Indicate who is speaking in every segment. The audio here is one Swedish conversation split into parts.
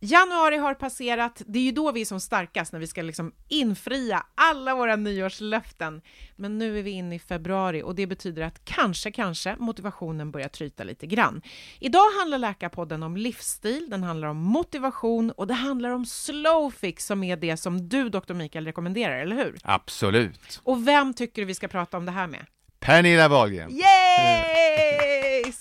Speaker 1: Januari har passerat, det är ju då vi är som starkast när vi ska liksom infria alla våra nyårslöften. Men nu är vi inne i februari och det betyder att kanske, kanske motivationen börjar tryta lite grann. Idag handlar Läkarpodden om livsstil, den handlar om motivation och det handlar om slowfix som är det som du, Dr. Mikael, rekommenderar, eller hur?
Speaker 2: Absolut.
Speaker 1: Och vem tycker du vi ska prata om det här med?
Speaker 2: Pernilla Wahlgren.
Speaker 1: Yay!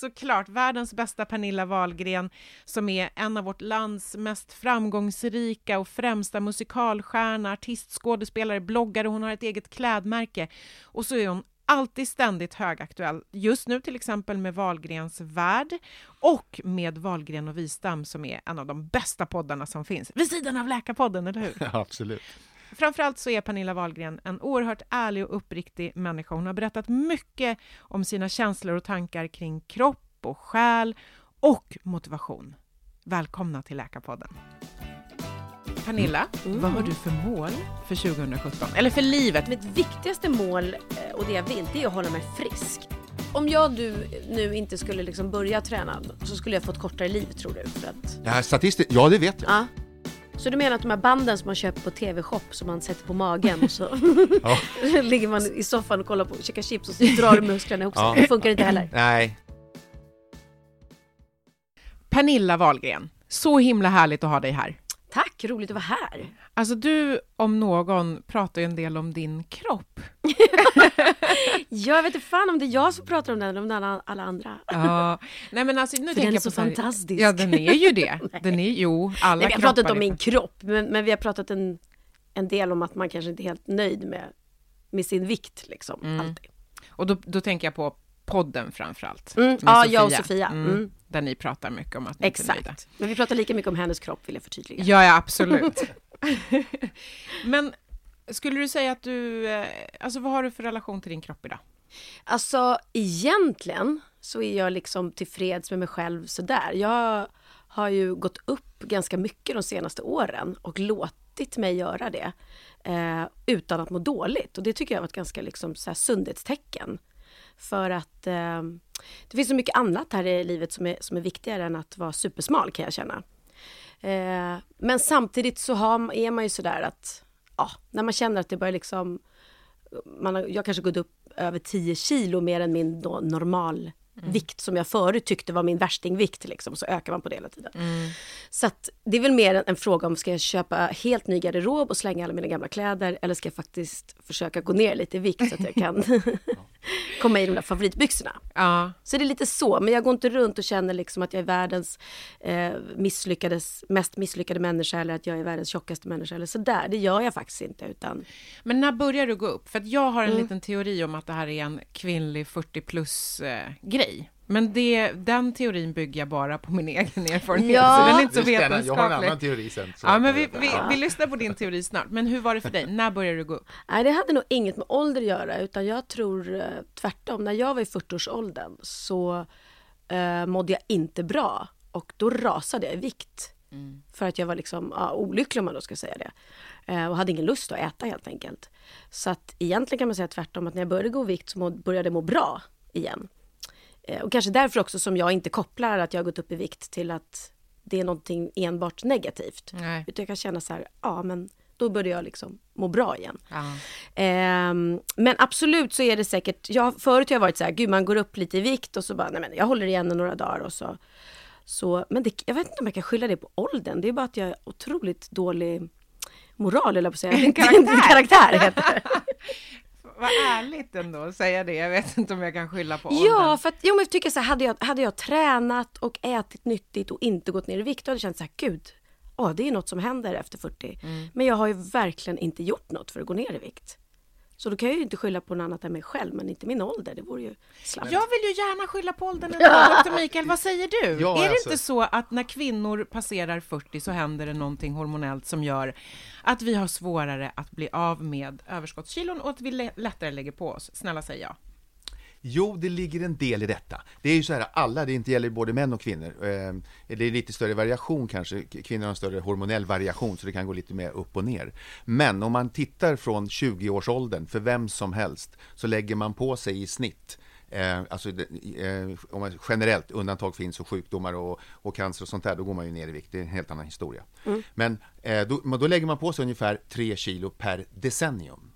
Speaker 1: Såklart, världens bästa Pernilla Wahlgren som är en av vårt lands mest framgångsrika och främsta musikalstjärna, artist, skådespelare, bloggare, hon har ett eget klädmärke och så är hon alltid ständigt högaktuell. Just nu till exempel med Wahlgrens värld och med Wahlgren och Wistam som är en av de bästa poddarna som finns. Vid sidan av Läkarpodden, eller hur?
Speaker 2: Absolut.
Speaker 1: Framförallt så är Pernilla Wahlgren en oerhört ärlig och uppriktig människa. Hon har berättat mycket om sina känslor och tankar kring kropp och själ och motivation. Välkomna till Läkarpodden. Pernilla,
Speaker 3: Mm.
Speaker 1: vad har du för mål för 2017? Eller för livet?
Speaker 3: Mitt viktigaste mål eh, och det jag vill, det är att hålla mig frisk. Om jag du, nu inte skulle liksom börja träna så skulle jag få ett kortare liv tror du? För att,
Speaker 2: Det här statistiskt, ja det vet jag.
Speaker 3: ja. Så du menar att de här banden som man köper på TV-shop som man sätter på magen och så
Speaker 2: Ja.
Speaker 3: ligger man i soffan och kollar på, käkar chips och så drar musklerna ihop sig.
Speaker 2: Ja.
Speaker 3: Det funkar inte heller.
Speaker 2: Nej,
Speaker 1: Pernilla Wahlgren, så himla härligt att ha dig här.
Speaker 3: Tack, roligt att vara här.
Speaker 1: Alltså du om någon pratar ju en del om din kropp.
Speaker 3: Jag vet inte fan om det är jag som pratar om den eller om alla, alla andra.
Speaker 1: Ja, nej men alltså nu
Speaker 3: För
Speaker 1: tänker
Speaker 3: den är så
Speaker 1: så här-
Speaker 3: fantastisk.
Speaker 1: Ja, den är ju det. Den är, jo, alla
Speaker 3: Nej, vi har pratat om min kropp, men, men vi har pratat en, en del om att man kanske inte är helt nöjd med, med sin vikt liksom.
Speaker 1: Mm.
Speaker 3: Alltid.
Speaker 1: Och då, då tänker jag på podden framförallt.
Speaker 3: Mm, ja, jag och Sofia.
Speaker 1: Mm,
Speaker 3: Mm.
Speaker 1: Där ni pratar mycket om att ni inte är nöjda.
Speaker 3: Exakt. Men vi pratar lika mycket om hennes kropp vill jag förtydliga.
Speaker 1: Ja, ja, absolut. Men skulle du säga att du, eh, alltså vad har du för relation till din kropp idag?
Speaker 3: Alltså egentligen så är jag liksom tillfreds med mig själv sådär. Jag har ju gått upp ganska mycket de senaste åren och låtit mig göra det eh, utan att må dåligt. Och det tycker jag var ett ganska liksom, så här, sundhetstecken. För att eh, det finns så mycket annat här i livet som är, som är viktigare än att vara supersmal kan jag känna. Eh, men samtidigt så har, är man ju sådär att ja, när man känner att det börjar liksom man har, jag kanske gått upp över 10 kilo mer än min då normal vikt som jag förut tyckte var min värstingvikt liksom, så ökar man på det hela tiden. Så att det är väl mer en, en fråga om ska jag köpa helt ny garderob och slänga alla mina gamla kläder eller ska jag faktiskt försöka gå ner lite i vikt så att jag kan komma i de där favoritbyxorna.
Speaker 1: Ja,
Speaker 3: Så det är lite så, men jag går inte runt och känner liksom att jag är världens eh, misslyckades, mest misslyckade människa eller att jag är världens tjockaste människa eller sådär. Det gör jag faktiskt inte utan
Speaker 1: men när börjar du gå upp? För att jag har en
Speaker 3: Mm.
Speaker 1: liten teori om att det här är en kvinnlig 40 plus eh, grej. Men det, den teorin bygger jag bara på min egen erfarenhet,
Speaker 3: Ja.
Speaker 1: så den är inte så
Speaker 2: spännande. jag har en
Speaker 1: vetenskaplig.
Speaker 2: annan teori sen.
Speaker 1: Ja, men vi, vi, vi lyssnar på din teori snart. Men hur var det för dig? När började du gå upp?
Speaker 3: Nej, det hade nog inget med ålder att göra, utan jag tror eh, tvärtom. När jag var i 40-årsåldern så eh, mådde jag inte bra och då rasade jag i vikt. För att jag var liksom ja, olycklig om man då ska säga det. Eh, och hade ingen lust att äta helt enkelt. Så att egentligen kan man säga tvärtom, att när jag började gå vikt så må, började jag må bra igen. Eh, och kanske därför också som jag inte kopplar att jag har gått upp i vikt till att det är någonting enbart negativt.
Speaker 1: Nej.
Speaker 3: Utan jag kan känna så här, ja men då började jag liksom må bra igen. Ehm, men absolut så är det säkert, jag, förut har jag varit så här, gud man går upp lite i vikt och så bara, nej men jag håller igen i några dagar och så. så men det, jag vet inte om jag kan skylla det på åldern, det är bara att jag är otroligt dålig moral, eller på att säga.
Speaker 1: Karaktär.
Speaker 3: Karaktär heter det.
Speaker 1: Vad ärligt ändå att säga det. Jag vet inte om jag kan skylla på åldern.
Speaker 3: Ja, för att jo, men jag tycker så här, hade jag, hade jag tränat och ätit nyttigt och inte gått ner i vikt, då hade jag känt så här, gud, åh, det är något som händer efter 40. Men jag har ju verkligen inte gjort något för att gå ner i vikt. Så då kan jag ju inte skylla på något annat än mig själv, men inte min ålder, det vore ju slappt.
Speaker 1: Jag vill ju gärna skylla på åldern ändå. Dr. Mikael, vad säger du?
Speaker 2: Ja,
Speaker 1: är det
Speaker 2: alltså-
Speaker 1: inte så att när kvinnor passerar 40 så händer det någonting hormonellt som gör att vi har svårare att bli av med överskottskilon och att vi lättare lägger på oss? Snälla säg ja.
Speaker 2: Jo, det ligger en del i detta. Det är ju så här, alla, det inte gäller både män och kvinnor. Eh, Det är lite större variation kanske. Kvinnor har en större hormonell variation, så det kan gå lite mer upp och ner. Men om man tittar från 20-årsåldern, för vem som helst, så lägger man på sig i snitt Eh, alltså, eh, om man, generellt, undantag finns och sjukdomar och, och cancer och sånt där, då går man ju ner i vikt. Det är en helt annan historia. Men eh, då, då lägger man på sig ungefär 3 kilo per decennium.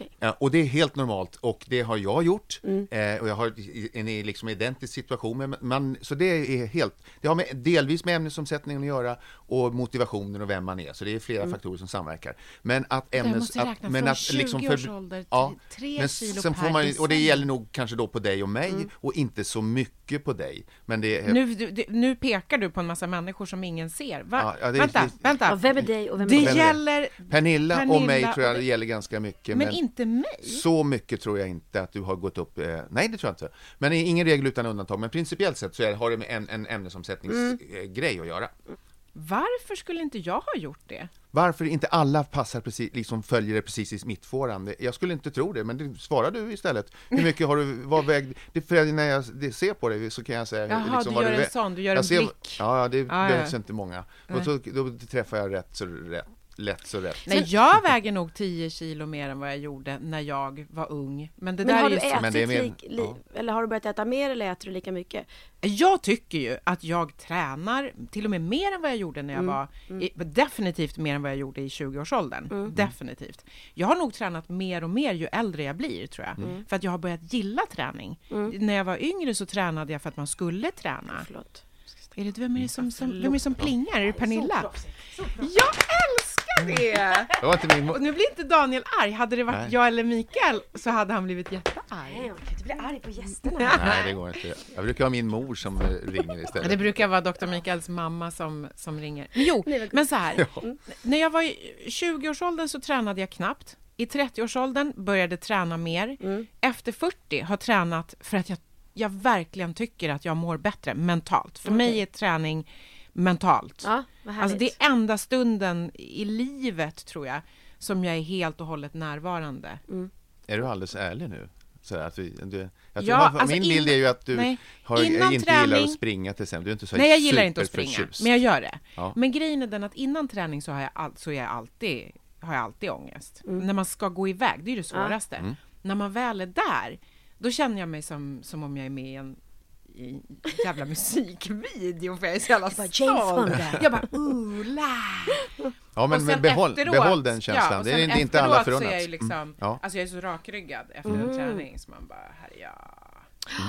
Speaker 3: Okej.
Speaker 2: Ja, och det är helt normalt och det har jag gjort
Speaker 3: Mm.
Speaker 2: eh, och jag har en liksom identisk situation. Men man, så det är helt, det har med, delvis med ämnesomsättningen att göra och motivationen och vem man är. Så det är flera
Speaker 3: Mm.
Speaker 2: faktorer som samverkar. Men att
Speaker 1: jag
Speaker 2: ämnes...
Speaker 1: måste räkna
Speaker 2: att, men
Speaker 1: från
Speaker 2: att
Speaker 1: 20 års ålder till
Speaker 2: ja,
Speaker 1: tre
Speaker 2: men
Speaker 1: kilo
Speaker 2: sen får man, Och det gäller nog kanske då på dig och mig
Speaker 3: Mm.
Speaker 2: och inte så mycket på dig. Men det är...
Speaker 1: Nu, du- nu pekar du på en massa människor som ingen ser. Va?
Speaker 2: Ja, det
Speaker 1: vänta,
Speaker 2: det-
Speaker 1: vänta.
Speaker 3: Vem är dig och vem är
Speaker 1: Det gäller...
Speaker 2: Pernilla, och mig
Speaker 1: Pernilla
Speaker 2: tror jag det gäller ganska mycket.
Speaker 1: Men inte mig.
Speaker 2: Så mycket tror jag inte att du har gått upp. Eh, nej, det tror jag inte. Men ingen regel utan undantag. Men principiellt sett så är, har det med en, en ämnesomsättningsgrej att göra.
Speaker 1: Varför skulle inte jag ha gjort det?
Speaker 2: Varför inte alla passar precis, liksom följer det precis i mittfåran? Jag skulle inte tro det, men det svarar du istället. Hur mycket har du, vad väg, det, för när jag ser på dig så kan jag säga
Speaker 1: Jaha,
Speaker 2: liksom,
Speaker 1: du gör en
Speaker 2: vä-
Speaker 1: sån, du gör en
Speaker 2: ser-
Speaker 1: blick.
Speaker 2: Ja, det
Speaker 1: ja.
Speaker 2: behövs inte många. Och så, då träffar jag rätt så rätt, lätt så rätt.
Speaker 1: Nej, jag väger nog 10 kilo mer än vad jag gjorde när jag var ung. Men det
Speaker 3: Men
Speaker 1: där
Speaker 3: har
Speaker 1: är
Speaker 3: du
Speaker 1: ju...
Speaker 2: Men det är
Speaker 3: ätit
Speaker 2: mer-
Speaker 3: lik, li,
Speaker 2: ja.
Speaker 3: eller har du börjat äta mer eller äter du lika mycket?
Speaker 1: Jag tycker ju att jag tränar till och med mer än vad jag gjorde när jag
Speaker 3: Mm.
Speaker 1: var, i, definitivt mer än vad jag gjorde i 20-årsåldern.
Speaker 3: Mm.
Speaker 1: Definitivt. Jag har nog tränat mer och mer ju äldre jag blir, tror jag.
Speaker 3: Mm.
Speaker 1: För att jag har börjat gilla träning. När jag var yngre så tränade jag för att man skulle träna.
Speaker 3: Förlåt.
Speaker 1: Är det, vem, är det som, som, vem är det som plingar? Är det Pernilla? Jag älskar det!
Speaker 2: Det var inte min...
Speaker 1: Och nu blir inte Daniel arg. Hade det varit
Speaker 2: Nej.
Speaker 1: jag eller Mikael så hade han blivit jättearg.
Speaker 3: Nej, jag kan inte bli arg på gästerna.
Speaker 2: Nej, det går inte. Jag brukar ha min mor som eh, ringer istället.
Speaker 1: Det brukar vara Dr. Mikaels mamma som, som ringer. Jo, men så här. När jag var i 20-årsåldern så tränade jag knappt. I 30-årsåldern började träna mer.
Speaker 3: Mm.
Speaker 1: Efter 40 har tränat för att jag, jag verkligen tycker att jag mår bättre mentalt. För mig är träning mentalt.
Speaker 3: Ja.
Speaker 1: Alltså det är enda stunden i livet, tror jag, som jag är helt och hållet närvarande.
Speaker 2: Är du alldeles ärlig nu? Så att du, du, jag tror,
Speaker 1: Ja,
Speaker 2: man-
Speaker 1: alltså
Speaker 2: min bild
Speaker 1: innan-
Speaker 2: är ju att du
Speaker 1: nej,
Speaker 2: har, inte gillar
Speaker 1: träning-
Speaker 2: att springa till exempel. Du är inte så
Speaker 1: Nej, jag gillar inte att springa,
Speaker 2: superförtjust.
Speaker 1: men jag gör det.
Speaker 2: Ja.
Speaker 1: Men grejen är den att innan träning så har jag, all, så jag alltid, har jag alltid ångest.
Speaker 3: Mm.
Speaker 1: När man ska gå iväg, det är det svåraste.
Speaker 2: Mm.
Speaker 1: När man väl är där, då känner jag mig som, som om jag är med i en i en jävla musikvideo för jag är så jävla
Speaker 3: bara, James Bond
Speaker 1: stolt. Jag bara, ooh, la.
Speaker 2: Ja, men, men behåll,
Speaker 1: efteråt-
Speaker 2: behåll den
Speaker 1: Ja,
Speaker 2: känslan.
Speaker 1: och
Speaker 2: det är inte- inte alla
Speaker 1: efteråt så är
Speaker 2: förunnat.
Speaker 1: jag ju liksom,
Speaker 2: Mm. Ja.
Speaker 1: alltså jag är så rakryggad efter
Speaker 3: Mm.
Speaker 1: en träning så man bara, herre ja,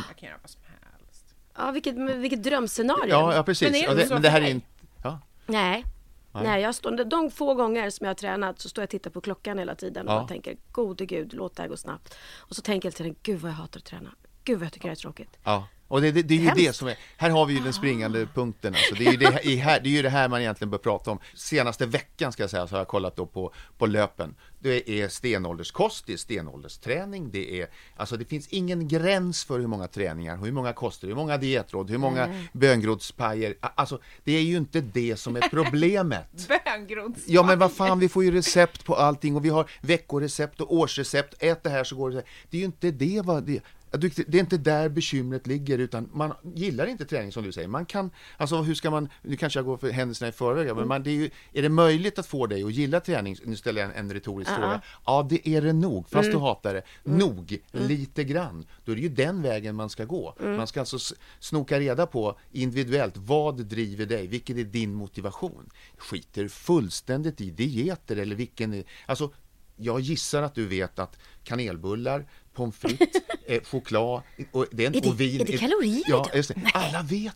Speaker 1: jag kan göra vad som helst.
Speaker 3: Ja, vilket, vilket drömscenario.
Speaker 2: Ja, ja, precis.
Speaker 1: Men är det
Speaker 2: Ja, det, men det här är inte... Ja.
Speaker 3: Nej.
Speaker 2: Nej.
Speaker 3: Nej, jag står, de få gånger som jag har tränat så står jag och tittar på klockan hela tiden och
Speaker 2: Ja.
Speaker 3: tänker gode gud, låt det här gå snabbt. Och så tänker jag hela tiden, gud vad jag hatar att träna. Gud vad jag tycker det är tråkigt.
Speaker 2: Ja, och det, det, det är ju
Speaker 3: Hemskt.
Speaker 2: det som är, här har vi ju den springande punkten alltså. det, är ju det, här, i här, det är ju det här man egentligen bör prata om. Senaste veckan ska jag säga så har jag kollat då på, på löpen. Det är stenålderskost, det är stenåldersträning, det är, alltså det finns ingen gräns för hur många träningar, hur många koster, hur många dietråd, hur många böngrodspajer, alltså det är ju inte det som är problemet.
Speaker 1: Böngrods.
Speaker 2: Ja men vad fan, vi får ju recept på allting och vi har veckorecept och årsrecept. Ät det här så går det så här. Det är ju inte det vad det... Det är inte där bekymret ligger, utan man gillar inte träning som du säger. Man kan, alltså hur ska man, nu kanske jag går för händelserna i förväg, men
Speaker 3: Mm.
Speaker 2: man, det är, ju, är det möjligt att få dig att gilla träning? Nu ställer jag en, en retorisk fråga. Ja, det är det nog, fast
Speaker 3: Mm.
Speaker 2: du hatar det. Nog, lite grann. Då är det ju den vägen man ska gå.
Speaker 3: Mm.
Speaker 2: Man ska alltså snoka reda på individuellt, vad driver dig? Vilken är din motivation? Skiter fullständigt i dieter eller vilken, alltså jag gissar att du vet att kanelbullar, pommes frites, eh, choklad och, det är,
Speaker 3: Är det-
Speaker 2: och vin.
Speaker 3: är det kalorier
Speaker 2: Ja,
Speaker 3: då?
Speaker 2: just det. Alla vet.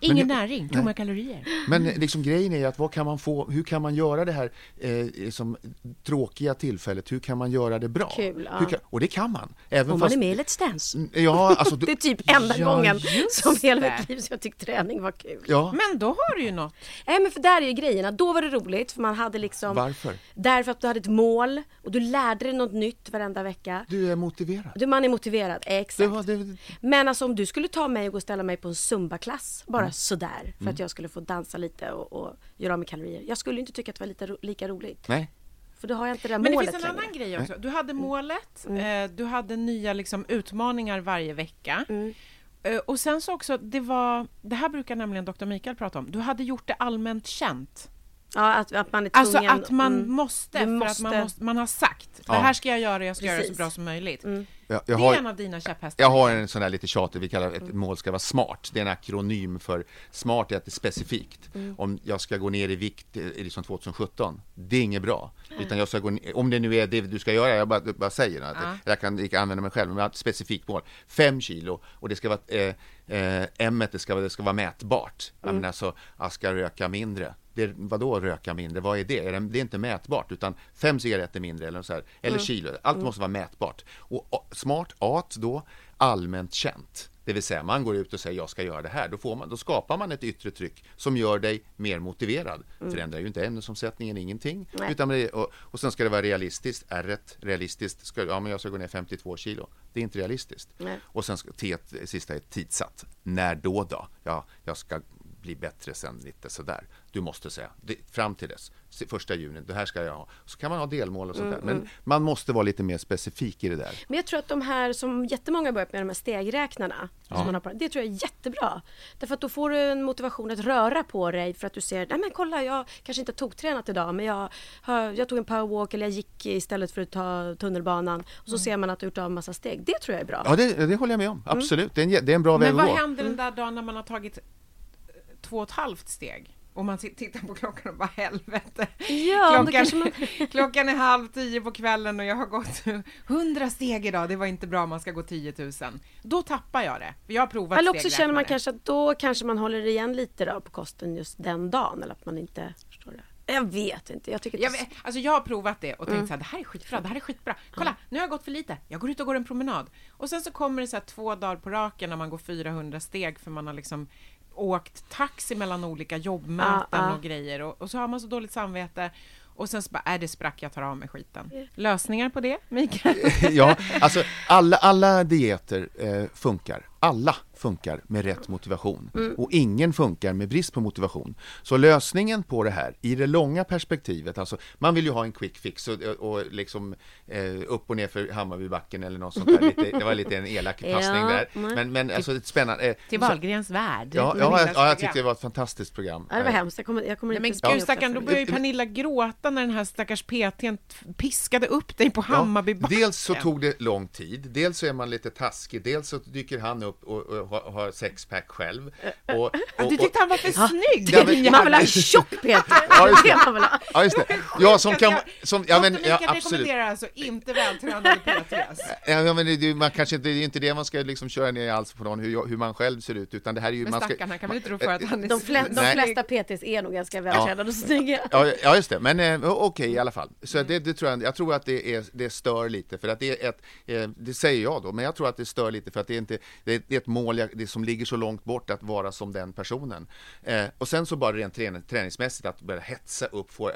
Speaker 1: Ingen näring, tomma kalorier.
Speaker 2: Men liksom grejen är att vad kan man få, hur kan man göra det här eh, som tråkiga tillfället, hur kan man göra det bra?
Speaker 3: Kul, ja.
Speaker 2: hur kan, och det kan man. Även
Speaker 3: Om man
Speaker 2: fast,
Speaker 3: är med i Let's Dance.
Speaker 2: Ja, alltså, du,
Speaker 3: Det är typ enda
Speaker 1: Ja,
Speaker 3: gången som hela mitt liv som jag tyckte träning var kul.
Speaker 2: ja,
Speaker 1: Men då har du ju något.
Speaker 3: Nej men för där är ju grejerna, då var det roligt för man hade liksom
Speaker 2: Varför?
Speaker 3: Därför att du hade ett mål och du lärde dig något nytt varenda vecka.
Speaker 2: du är motiverad.
Speaker 3: Du, man är motiverad,
Speaker 2: Det
Speaker 3: exakt.
Speaker 2: var, det,
Speaker 3: Men alltså om du skulle ta mig och gå och ställa mig på en zumbaklass bara
Speaker 2: Mm.
Speaker 3: sådär för att jag skulle få dansa lite och, och göra av med kalorier. Jag skulle inte tycka att det var lite, ro- lika roligt.
Speaker 2: nej,
Speaker 3: För då har jag inte det där
Speaker 1: Men det
Speaker 3: målet
Speaker 1: finns en
Speaker 3: längre.
Speaker 1: annan grej också. Du hade målet,
Speaker 3: Mm.
Speaker 1: eh, du hade nya liksom, utmaningar varje vecka.
Speaker 3: Mm.
Speaker 1: Eh, och sen så också, det var, det här brukar nämligen Dr. Mikael prata om, du hade gjort det allmänt känt.
Speaker 3: Ja, att, att man är
Speaker 1: Alltså
Speaker 3: tvungen.
Speaker 1: att man
Speaker 3: mm.
Speaker 1: måste, för att
Speaker 3: måste.
Speaker 1: man, måste, man har sagt, det
Speaker 2: Ja.
Speaker 1: här ska jag göra, jag ska göra det så
Speaker 3: Precis.
Speaker 1: bra som möjligt.
Speaker 2: jag, jag,
Speaker 1: Det är
Speaker 2: har,
Speaker 1: en av dina käpphästar.
Speaker 2: jag har en sån där lite tjatig, vi kallar ett mål ska vara smart. Det är en akronym för smart är att det är specifikt. Om jag ska gå ner i vikt eh, liksom 2017, det är inget bra. Utan jag ska gå ner, om det nu är det du ska göra, jag bara, bara säger att
Speaker 1: Ja.
Speaker 2: jag kan inte använda mig själv, men jag har ett specifikt mål. Fem kilo och det ska vara, eh, eh, M det ska, vara- det ska vara mätbart. Jag menar så, jag ska röka mindre. Det, vadå röka mindre? Vad är det? Är det? Det är inte mätbart, utan fem cigaretter mindre eller så här, eller kilo. Allt måste vara mätbart. Och smart art då, allmänt känt. Det vill säga, man går ut och säger jag ska göra det här. Då, får man, då skapar man ett yttre tryck som gör dig mer motiverad. Förändrar ju inte ämnesomsättningen, ingenting.
Speaker 3: Nej.
Speaker 2: Utan det, och, och sen ska det vara realistiskt. R realistiskt. Ska, ja, men jag ska gå ner 52 kilo. Det är inte realistiskt.
Speaker 3: Nej.
Speaker 2: Och sen ska T sista är tidsatt. När då då? Ja, jag ska bli bättre sen lite sådär. Du måste säga, det, fram till dess, första juni, det här ska jag ha. Så kan man ha delmål och sånt där. Men man måste vara lite mer specifik i det där.
Speaker 3: Men jag tror att de här som jättemånga har börjat med, de här stegräknarna. Som man har på, det tror jag är jättebra. Därför att då får du en motivation att röra på dig för att du ser, nej men kolla jag kanske inte har toktränat idag men jag, jag tog en powerwalk eller jag gick istället för att ta tunnelbanan. Och så ser man att du har gjort av en massa steg. Det tror jag är bra.
Speaker 2: Ja, det, det håller jag med om. Absolut, det, är en, det är en bra väg
Speaker 1: Men
Speaker 2: att
Speaker 1: vad
Speaker 2: gå.
Speaker 1: händer den där dagen när man har tagit två och ett halvt steg? Och man tittar på klockan och bara helvete.
Speaker 3: Ja,
Speaker 1: klockan,
Speaker 3: man-
Speaker 1: klockan är halv tio på kvällen och jag har gått hundra steg idag. Det var inte bra, man ska gå 10 000. Då tappar jag det. Jag har provat
Speaker 3: Eller också känner man kanske att då kanske man håller igen lite då på kosten just den dagen. Eller att man inte förstår det. Jag vet inte. Jag tycker
Speaker 1: Jag, vet, alltså jag har provat det och
Speaker 3: Mm.
Speaker 1: tänkt så här, det här är skitbra, det här är skitbra. Kolla, nu har jag gått för lite. Jag går ut och går en promenad. Och sen så kommer det så här två dagar på raken när man går 400 steg för man har liksom åkt taxi mellan olika jobbmöten
Speaker 3: Ja, ja.
Speaker 1: och grejer och, och så har man så dåligt samvete och sen så bara, är det sprack, jag tar av mig skiten. Lösningar på det, Mikael?
Speaker 2: ja, alltså alla, alla dieter eh, funkar. Alla funkar med rätt motivation
Speaker 3: Mm.
Speaker 2: och ingen funkar med brist på motivation. Så lösningen på det här i det långa perspektivet, alltså man vill ju ha en quick fix och, och liksom eh, upp och ner för Hammarbybacken eller något sånt där. Lite, det var lite en elak passning
Speaker 3: Ja,
Speaker 2: där. Men, men alltså ett spännande. Eh,
Speaker 1: Till Wahlgrens värld.
Speaker 2: Ja, ja,
Speaker 1: Niklas
Speaker 2: ja, jag tyckte det var ett fantastiskt program.
Speaker 3: Ja, det var hemskt. Jag kommer, jag kommer
Speaker 1: Nej, men gud stackarn, då började ju Pernilla gråta när den här stackars PTn piskade upp dig på Hammarbybacken.
Speaker 2: Dels så tog det lång tid, dels så är man lite taskig, dels så dyker han upp och, och har, har sexpack själv. Och, och,
Speaker 1: Du tyckte han var för snygg!
Speaker 2: Ja, men-
Speaker 3: Man vill ha tjock Peter.
Speaker 2: Ja, just
Speaker 3: det.
Speaker 2: Ja, just det. Ja, som kan... Som, ja, men, ja, absolut.
Speaker 1: alltså inte vältränade PTs.
Speaker 2: Ja, men det, det- man kanske inte, det är inte det man ska liksom köra ner alls på någon, hur, hur man själv ser ut, utan det här är ju...
Speaker 1: Men
Speaker 2: man ska,
Speaker 1: stackarn, han kan väl inte tro för att han är
Speaker 3: De, flä, de flesta PTs är nog ganska vältränade och snygga.
Speaker 2: Ja, just det. Men eh, okej i alla fall. Så det, det tror jag, jag tror att det, är, det stör lite, för att det är ett, eh, det säger jag då, men jag tror att det stör lite för att det är inte, det är det, det är ett mål jag, det som ligger så långt bort att vara som den personen. Eh, och sen så bara rent träning, träningsmässigt att börja hetsa upp, få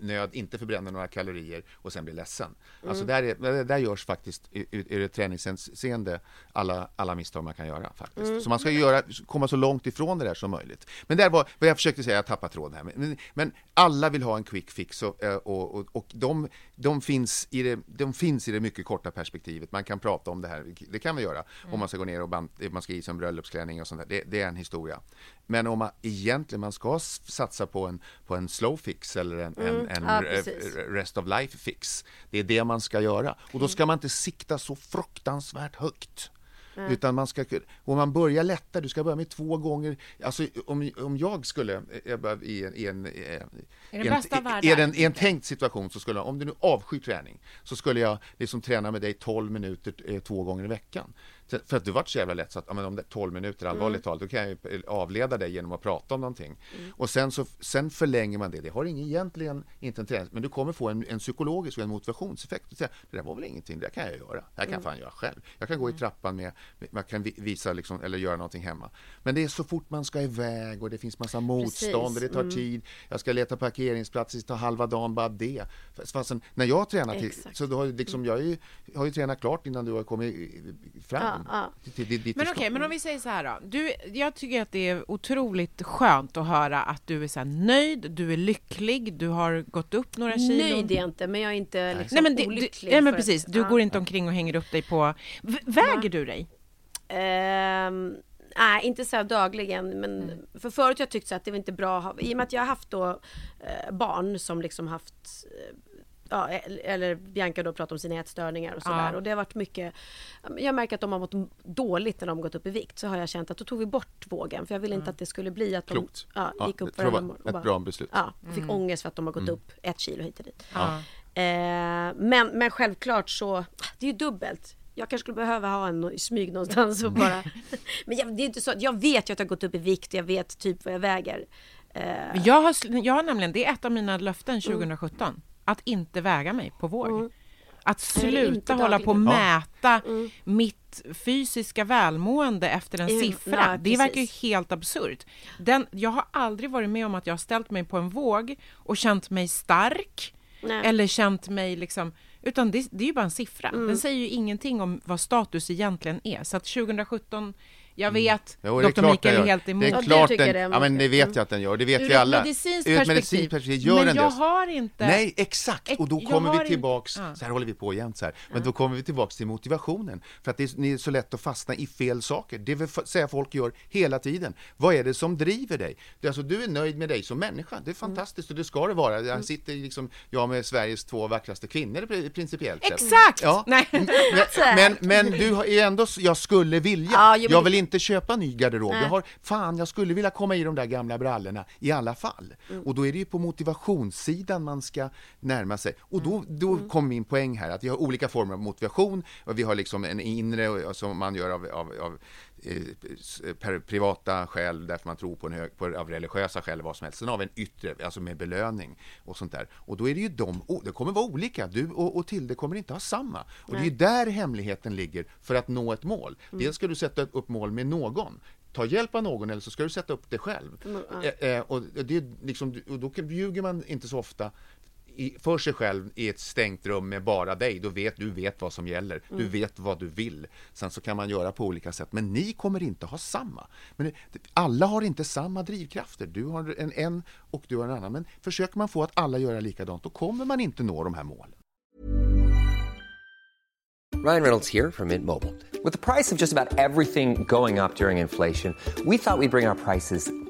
Speaker 2: nöd, inte förbränna några kalorier och sen bli ledsen. Alltså där, är, där görs faktiskt i det träningshänseende alla, alla misstag man kan göra faktiskt. Så man ska göra, komma så långt ifrån det där som möjligt. Men där var vad jag försökte säga, jag tappade tråden här. Men, men alla vill ha en quick fix och, eh, och, och, och de, de, finns i det, de finns i det mycket korta perspektivet. Man kan prata om det här, det kan vi göra, mm. om man ska gå ner och band, man ska i en bröllopsklänning och sånt där. Det, det, är en historia. Men om man egentligen man ska satsa på en, på en slow fix eller en, mm. en, en ja, rest of life fix, det är det man ska göra. Och då ska man inte sikta så fruktansvärt högt. Mm. Utan man ska, om man börjar lätta, du ska börja med två gånger, alltså om, om jag skulle, jag i en, i en,
Speaker 1: i en,
Speaker 2: i en, i en tänkt situation, så skulle, om du nu avskyr träning, så skulle jag liksom träna med dig 12 minuter eh, två gånger i veckan. För att du vart så jävla lätt så att, ja, men om det är 12 minuter allvarligt mm. talat, då kan jag avleda dig genom att prata om någonting. Mm. Och sen, så, sen förlänger man det. Det har ingen egentligen inte en träning, men du kommer få en, en psykologisk och en motivationseffekt. Säga, det där var väl ingenting, det kan jag göra. Det här kan mm. fan göra själv. Jag kan gå i mm. trappan med, man kan visa liksom, eller göra någonting hemma. Men det är så fort man ska iväg och det finns massa motstånd och det tar mm. tid. Jag ska leta parkeringsplatser, det tar halva dagen bara det. Fastän, när jag tränar, till, så då har liksom, jag ju, har ju tränat klart innan du har kommit fram. Ja
Speaker 1: ja. Till, till, till, men okej, okay, men om vi säger så här då. Du, jag tycker att det är otroligt skönt att höra att du är så nöjd, du är lycklig, du har gått upp några kilo.
Speaker 3: Nöjd är jag inte, men jag är inte liksom nej,
Speaker 1: men det,
Speaker 3: olycklig.
Speaker 1: Du, nej, men precis. Du ja. går inte omkring och hänger upp dig på... Väger du dig?
Speaker 3: Um, nej, inte så dagligen. Men mm. för förut har jag tyckt så att det var inte bra. I och med att jag har haft då eh, barn som liksom haft eh, ja, eller Bianca då pratar om sina ätstörningar och sådär. Ja. Och det har varit mycket, jag märker att de har mått dåligt när de gått upp i vikt. Så har jag känt att då tog vi bort vågen. För jag ville inte mm. att det skulle bli att de
Speaker 2: Klokt.
Speaker 3: Ja,
Speaker 2: ja,
Speaker 3: gick upp
Speaker 2: för en Ett bara, bra beslut.
Speaker 3: Ja, fick mm. ångest för att de har gått mm. upp ett kilo hit och dit. Ja. Eh, men, men självklart så, det är ju dubbelt. Jag kanske skulle behöva ha en i smyg någonstans och bara... men jag, det är inte så, jag vet ju att jag har gått upp i vikt, jag vet typ vad jag väger.
Speaker 1: Eh. Jag, har, jag har nämligen, det är ett av mina löften 2017. Att inte väga mig på våg. Mm. Att sluta hålla på och mäta mm. mitt fysiska välmående efter en mm. siffra. Nej, det verkar ju helt absurt. Den, jag har aldrig varit med om att jag har ställt mig på en våg och känt mig stark Nej. eller känt mig liksom utan det, det är ju bara en siffra. Mm. Den säger ju ingenting om vad status egentligen är. Så att 2017 jag mm. vet, mm. jo, Dr. Mikael är helt emot.
Speaker 2: Det är klart den, ja men det vet jag att den gör, det vet Ur vi alla. Ur
Speaker 1: medicinskt perspektiv. Medicinskt perspektiv gör men den jag det. har inte...
Speaker 2: Nej, exakt, och då kommer vi tillbaks, in... så här håller vi på jämt så här, men då kommer vi tillbaks till motivationen. För att det är, så lätt att fastna i fel saker. Det vill säga folk gör hela tiden. Vad är det som driver dig? Det är alltså, du är nöjd med dig som människa, det är fantastiskt och det ska det vara. Här mm. sitter liksom jag med Sveriges två vackraste kvinnor principiellt
Speaker 1: sett. Exakt!
Speaker 2: Ja. Nej. Men, men, men, du är ändå, jag skulle vilja, ja, jag vill inte köpa ny garderob. Jag har, fan, jag skulle vilja komma i de där gamla brallorna i alla fall. Mm. Och då är det ju på motivationssidan man ska närma sig. Och då, då mm. kommer min poäng här, att vi har olika former av motivation. Och vi har liksom en inre som man gör av, av, av eh, privata skäl, därför man tror på, en hög, på av religiösa skäl, vad som helst. Sen har vi en yttre, alltså med belöning och sånt där. Och då är det ju de, det kommer vara olika. Du och, och Tilde kommer inte ha samma. Och Nej. det är ju där hemligheten ligger för att nå ett mål. Mm. Dels ska du sätta upp mål med någon ta hjälp av någon eller så ska du sätta upp det själv. Mm, ja. eh, eh och, det liksom, och då ljuger man inte så ofta i, för sig själv i ett stängt rum med bara dig, då vet du vet vad som gäller. Mm. Du vet vad du vill. Sen så kan man göra på olika sätt, men ni kommer inte ha samma. Men alla har inte samma drivkrafter. Du har en, en och du har en annan. Men försöker man få att alla göra likadant, då kommer man inte nå de här målen.
Speaker 4: Ryan Reynolds här från Mint Mobile. Med priset på nästan allt som går upp under inflationen, trodde vi att vi skulle bring våra priser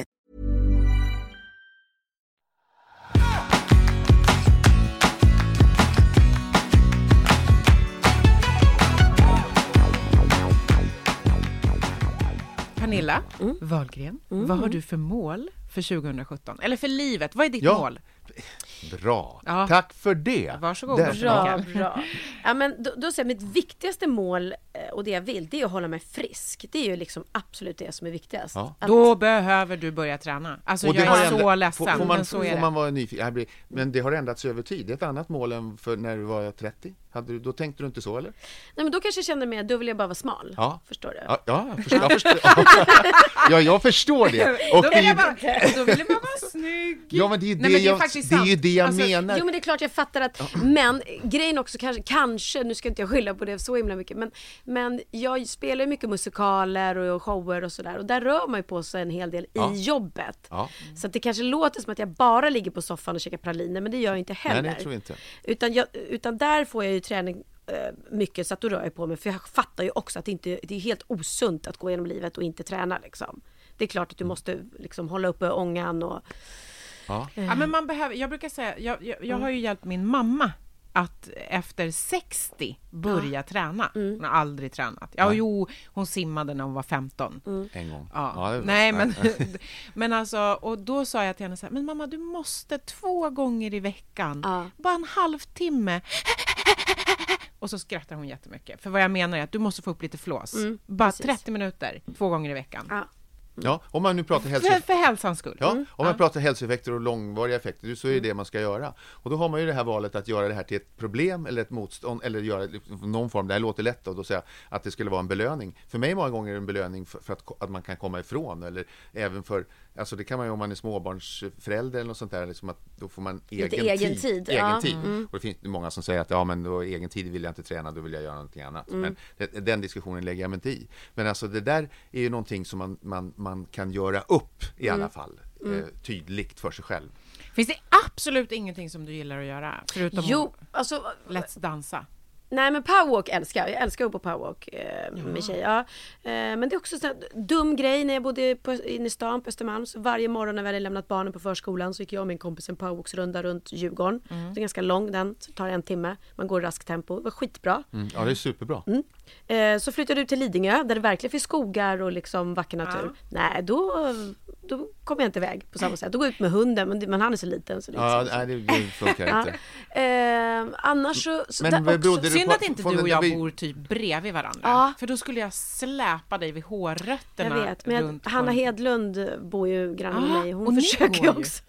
Speaker 1: Pernilla
Speaker 3: Mm.
Speaker 1: Wahlgren, vad har du för mål för 2017? Eller för livet, vad är ditt
Speaker 2: Ja.
Speaker 1: mål?
Speaker 2: Bra,
Speaker 1: Ja.
Speaker 2: tack för det.
Speaker 1: Varsågod.
Speaker 2: Där-
Speaker 3: Bra, bra. Ja, men då, då säger jag, mitt viktigaste mål eh, och det jag vill, det är att hålla mig frisk. Det är ju liksom absolut det som är viktigast.
Speaker 2: Ja.
Speaker 3: Att,
Speaker 1: Då behöver du börja träna. Alltså
Speaker 2: Och det
Speaker 1: jag
Speaker 2: har
Speaker 1: är
Speaker 2: ändrat-
Speaker 1: så ledsen,
Speaker 2: får, får man,
Speaker 1: men så är
Speaker 2: får
Speaker 1: det.
Speaker 2: man vara nyfiken? Men det har ändrats över tid. Det är ett annat mål än för när du var 30. Hade du, då tänkte du inte så, eller?
Speaker 3: nej, men då kanske jag känner mig, då vill jag bara vara smal.
Speaker 2: Ja.
Speaker 3: Förstår du?
Speaker 2: Ja, ja jag, förstår, jag, förstår, ja, jag förstår det. Och
Speaker 1: Då vill jag bara, då vill jag bara vara snygg.
Speaker 2: Ja, men det är ju det,
Speaker 1: Nej, men det är
Speaker 2: jag, det, är ju det jag
Speaker 1: Alltså,
Speaker 2: menar.
Speaker 3: Jo men det är klart jag fattar att, men grejen också kanske, kanske, nu ska inte jag skylla på det så himla mycket, men, men jag spelar ju mycket musikaler och shower och sådär och där rör man ju på sig en hel del
Speaker 2: Ja.
Speaker 3: i jobbet.
Speaker 2: Ja.
Speaker 3: Så att det kanske låter som att jag bara ligger på soffan och käkar praliner, men det gör jag inte heller.
Speaker 2: Nej, det tror jag inte.
Speaker 3: Utan, jag, utan där får jag ju träning eh, mycket så att då rör jag på mig. För jag fattar ju också att det, inte, det är helt osunt att gå igenom livet och inte träna liksom. Det är klart att du måste liksom hålla uppe ångan och
Speaker 2: Ja.
Speaker 1: Ja, men man behöver, jag brukar säga, jag, jag, jag har ju hjälpt min mamma att efter 60 börja träna.
Speaker 3: Mm.
Speaker 1: Hon har aldrig tränat. Ja,
Speaker 2: Nej.
Speaker 1: jo, hon simmade när hon var 15.
Speaker 3: Mm.
Speaker 2: En gång.
Speaker 1: Ja.
Speaker 2: var-
Speaker 1: nej, men, men alltså, och då sa jag till henne så här, men mamma, du måste två gånger i veckan,
Speaker 3: Ja.
Speaker 1: bara en halvtimme. Och så skrattar hon jättemycket. För vad jag menar är att du måste få upp lite flås. bara
Speaker 3: Mm, precis.
Speaker 1: 30 minuter, två gånger i veckan.
Speaker 3: Ja.
Speaker 2: Ja, om man nu pratar hälso...
Speaker 1: För, för hälsans skull.
Speaker 2: Ja, om man pratar hälsoeffekter och långvariga effekter, så är det det man ska göra. Och då har man ju det här valet att göra det här till ett problem eller ett motstånd, eller göra någon form, det här låter lätt då, då säga att det skulle vara en belöning. För mig många gånger är det en belöning för, för att, att man kan komma ifrån, eller även för, alltså det kan man ju om man är småbarnsförälder eller något sånt där, liksom att då får man egen
Speaker 3: Lite egen tid,
Speaker 2: Egen
Speaker 3: ja.
Speaker 2: tid. Och det finns många som säger att ja, men då egen tid vill jag inte träna, då vill jag göra någonting annat. Men det, den diskussionen lägger jag mig inte i. Men alltså det där är ju någonting som man, man, man kan göra upp i alla fall, eh, tydligt för sig själv.
Speaker 1: Finns det absolut ingenting som du gillar att göra? Förutom
Speaker 3: Jo, alltså
Speaker 1: att Let's dansa.
Speaker 3: Nej men powerwalk älskar jag. Jag älskar att gå på powerwalk eh, med tjejer. Ja. Eh, men det är också en dum grej när jag bodde på, inne i stan på Östermalm. Så varje morgon när vi hade lämnat barnen på förskolan så gick jag och min kompis en powerwalksrunda runt Djurgården. Det är ganska lång den, så tar en timme. Man går i raskt tempo. Det var skitbra.
Speaker 2: Mm. Ja, det är superbra.
Speaker 3: Eh, så flyttade ut till Lidingö där det verkligen finns skogar och liksom vacker natur. Nej, då, då kommer jag inte iväg på samma sätt. Då går jag ut med hunden men, men han är så liten så det är
Speaker 2: Ja, nej, det, det funkar
Speaker 3: Ja.
Speaker 2: inte.
Speaker 3: Eh, annars så... så
Speaker 2: Men
Speaker 3: där också-
Speaker 1: Synd
Speaker 2: på-
Speaker 1: att inte du och jag
Speaker 2: vi-
Speaker 1: bor typ bredvid varandra.
Speaker 3: Ja.
Speaker 1: För då skulle jag släpa dig vid hårrötterna
Speaker 3: Jag vet, men jag, Hanna. Hedlund bor ju granne med
Speaker 1: Ah,
Speaker 3: mig. Hon försöker ju också.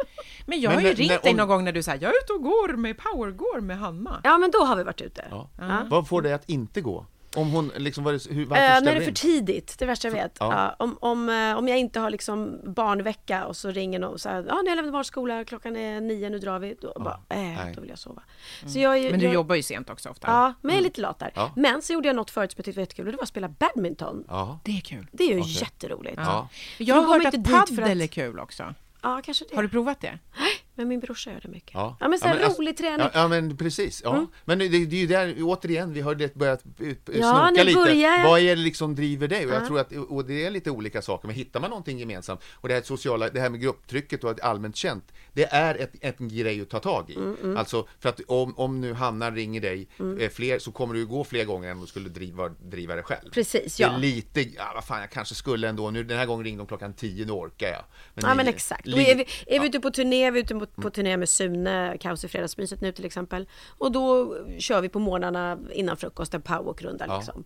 Speaker 1: Men jag
Speaker 2: Men
Speaker 1: har ju ringt dig någon gång när du säger jag är ute och går med powergår med Hanna.
Speaker 3: Ja, men då har vi varit ute.
Speaker 2: Ja.
Speaker 3: Ja.
Speaker 2: Vad får dig att inte gå? Om hon liksom, var det, hur, varför
Speaker 3: Eh, när det är för tidigt, det värsta jag vet.
Speaker 2: Ja.
Speaker 3: Ja, om, om, eh, om jag inte har liksom barnvecka och så ringer någon och säger ja nu har jag lämnat barnskola, klockan är nio, nu drar vi. Då, bara, äh,
Speaker 2: nej.
Speaker 3: då vill jag sova. Så jag,
Speaker 1: Men du
Speaker 3: jag,
Speaker 1: jobbar ju sent också ofta.
Speaker 3: Ja, men jag är lite lat där.
Speaker 2: Ja.
Speaker 3: Men så gjorde jag något förut som jag tyckte var jättekul och det var att spela badminton.
Speaker 2: Ja.
Speaker 1: Det är kul.
Speaker 3: Det är ju jätteroligt.
Speaker 2: Ja.
Speaker 1: Jag har hört att
Speaker 3: att-
Speaker 1: är kul också.
Speaker 3: Ja, kanske det.
Speaker 1: Har du provat det?
Speaker 3: Men min brorsa gör det mycket.
Speaker 2: Ja.
Speaker 3: Ja, men så
Speaker 2: Ja, alltså-
Speaker 3: rolig träning.
Speaker 2: Ja, ja men precis. Ja. Men det, det är ju där, återigen, vi har det börjat
Speaker 3: Ja,
Speaker 2: snoka
Speaker 3: nu
Speaker 2: lite.
Speaker 3: börjar jag.
Speaker 2: Vad är det liksom driver dig? Och jag tror att, och det är lite olika saker, men hittar man någonting gemensamt, och det här sociala, det här med grupptrycket och att allmänt känt, det är ett, ett grej att ta tag i.
Speaker 3: Mm,
Speaker 2: Alltså, för att om, om nu Hanna ringer dig eh, fler, så kommer du gå fler gånger än om du skulle driva, driva det själv.
Speaker 3: Precis,
Speaker 2: Det är
Speaker 3: ja.
Speaker 2: lite, ja vad fan, jag kanske skulle ändå, nu den här gången ringde de klockan 10, nu orkar jag.
Speaker 3: Ja
Speaker 2: ni-
Speaker 3: men exakt.
Speaker 2: li-
Speaker 3: är vi, är vi ute på turné, vi är ute på, på turné med Sune, Kaos i fredagsmyset nu till exempel. Och då kör vi på morgnarna innan frukost en powerwalk-runda
Speaker 2: Ja.
Speaker 3: liksom.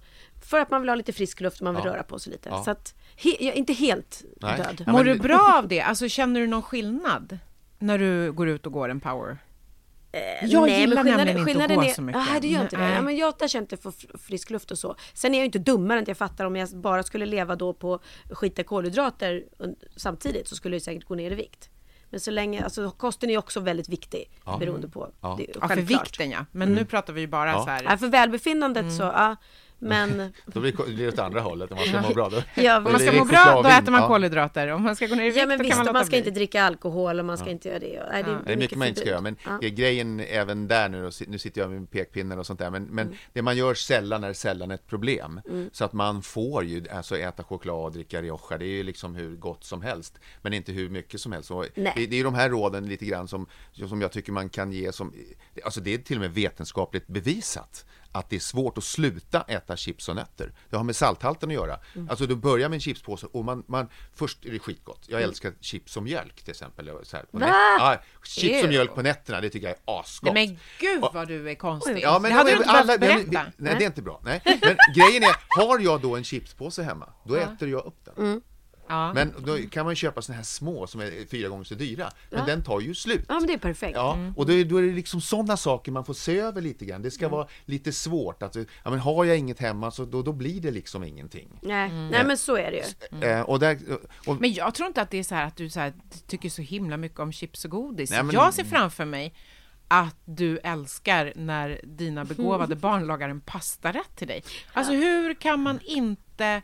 Speaker 3: För att man vill ha lite frisk luft och man vill
Speaker 2: Ja.
Speaker 3: röra på sig lite.
Speaker 2: Ja.
Speaker 3: Så att, he, jag är inte helt
Speaker 2: Nej.
Speaker 3: död.
Speaker 2: Ja,
Speaker 1: Mår
Speaker 2: men-
Speaker 1: du bra av det? Alltså känner du någon skillnad? när du går ut och går en power?
Speaker 3: Eh,
Speaker 1: Jag
Speaker 3: nej,
Speaker 1: gillar
Speaker 3: men
Speaker 1: nämligen inte att gå
Speaker 3: är,
Speaker 1: så mycket.
Speaker 3: Nej, det gör inte det.
Speaker 1: Nej.
Speaker 3: Ja, men jag där känner inte för fr- frisk luft och så. Sen är jag ju inte dummare än att jag fattar om jag bara skulle leva då på skita kolhydrater samtidigt så skulle jag säkert gå ner i vikt. Men så länge, alltså kosten är också väldigt viktig beroende på.
Speaker 2: Ja.
Speaker 3: Det,
Speaker 1: Ja, för vikten ja. Men nu pratar vi ju bara
Speaker 2: Ja.
Speaker 1: så här.
Speaker 3: Ja, för välbefinnandet så, ja. Men
Speaker 2: Då blir det åt andra hållet, om man ska må bra. Då.
Speaker 3: Ja,
Speaker 1: Om man
Speaker 2: Då
Speaker 1: ska må bra, då äter man
Speaker 2: Ja.
Speaker 1: kolhydrater. Om man ska gå ner i vikt,
Speaker 3: Ja men
Speaker 1: då
Speaker 3: visst,
Speaker 1: kan man låta
Speaker 3: man ska
Speaker 1: bli.
Speaker 3: inte dricka alkohol och man ska inte göra det. Nej, det, är
Speaker 2: Det är mycket man inte ska göra, men
Speaker 3: Ja.
Speaker 2: grejen även där nu, nu sitter jag med pekpinnar och sånt där, men, men
Speaker 3: Mm.
Speaker 2: det man gör sällan är sällan ett problem. Så att man får ju alltså äta choklad och dricka Rioja, det är ju liksom hur gott som helst, men inte hur mycket som helst. Och det, det är de här råden lite grann som, som jag tycker man kan ge som, alltså det är till och med vetenskapligt bevisat att det är svårt att sluta äta chips och nötter. Det har med salthalten att göra.
Speaker 3: Mm.
Speaker 2: Alltså du börjar med en chipspåse och man, man först är det skitgott. Jag
Speaker 3: Mm.
Speaker 2: älskar chips och mjölk till exempel. Så här, på
Speaker 3: Va?
Speaker 2: Ja, chips och mjölk på nätterna, det tycker jag är asgott.
Speaker 1: Nej men gud vad du är konstig.
Speaker 2: Ja, men
Speaker 1: det hade du inte
Speaker 2: alla-
Speaker 1: berätta.
Speaker 2: vi- Nej, det är inte bra. Nej. Men grejen är, har jag då en chipspåse hemma, då äter jag upp den.
Speaker 3: Mm.
Speaker 1: Ja.
Speaker 2: Men då kan man ju köpa såna här små som är fyra gånger så dyra. Men den tar ju slut.
Speaker 3: Ja men det är perfekt.
Speaker 2: Ja, och då är, då är det liksom sådana saker man får se över lite grann. Det ska vara lite svårt. Att, ja, men har jag inget hemma så då, då blir det liksom ingenting.
Speaker 3: Nej. Nej men så är det ju.
Speaker 2: Eh, och där, och,
Speaker 1: Men jag tror inte att det är så här att du så här, tycker så himla mycket om chips och godis.
Speaker 2: Nej, men-
Speaker 1: Jag ser framför mig att du älskar när dina begåvade barn lagar en pastarätt till dig. Alltså hur kan man inte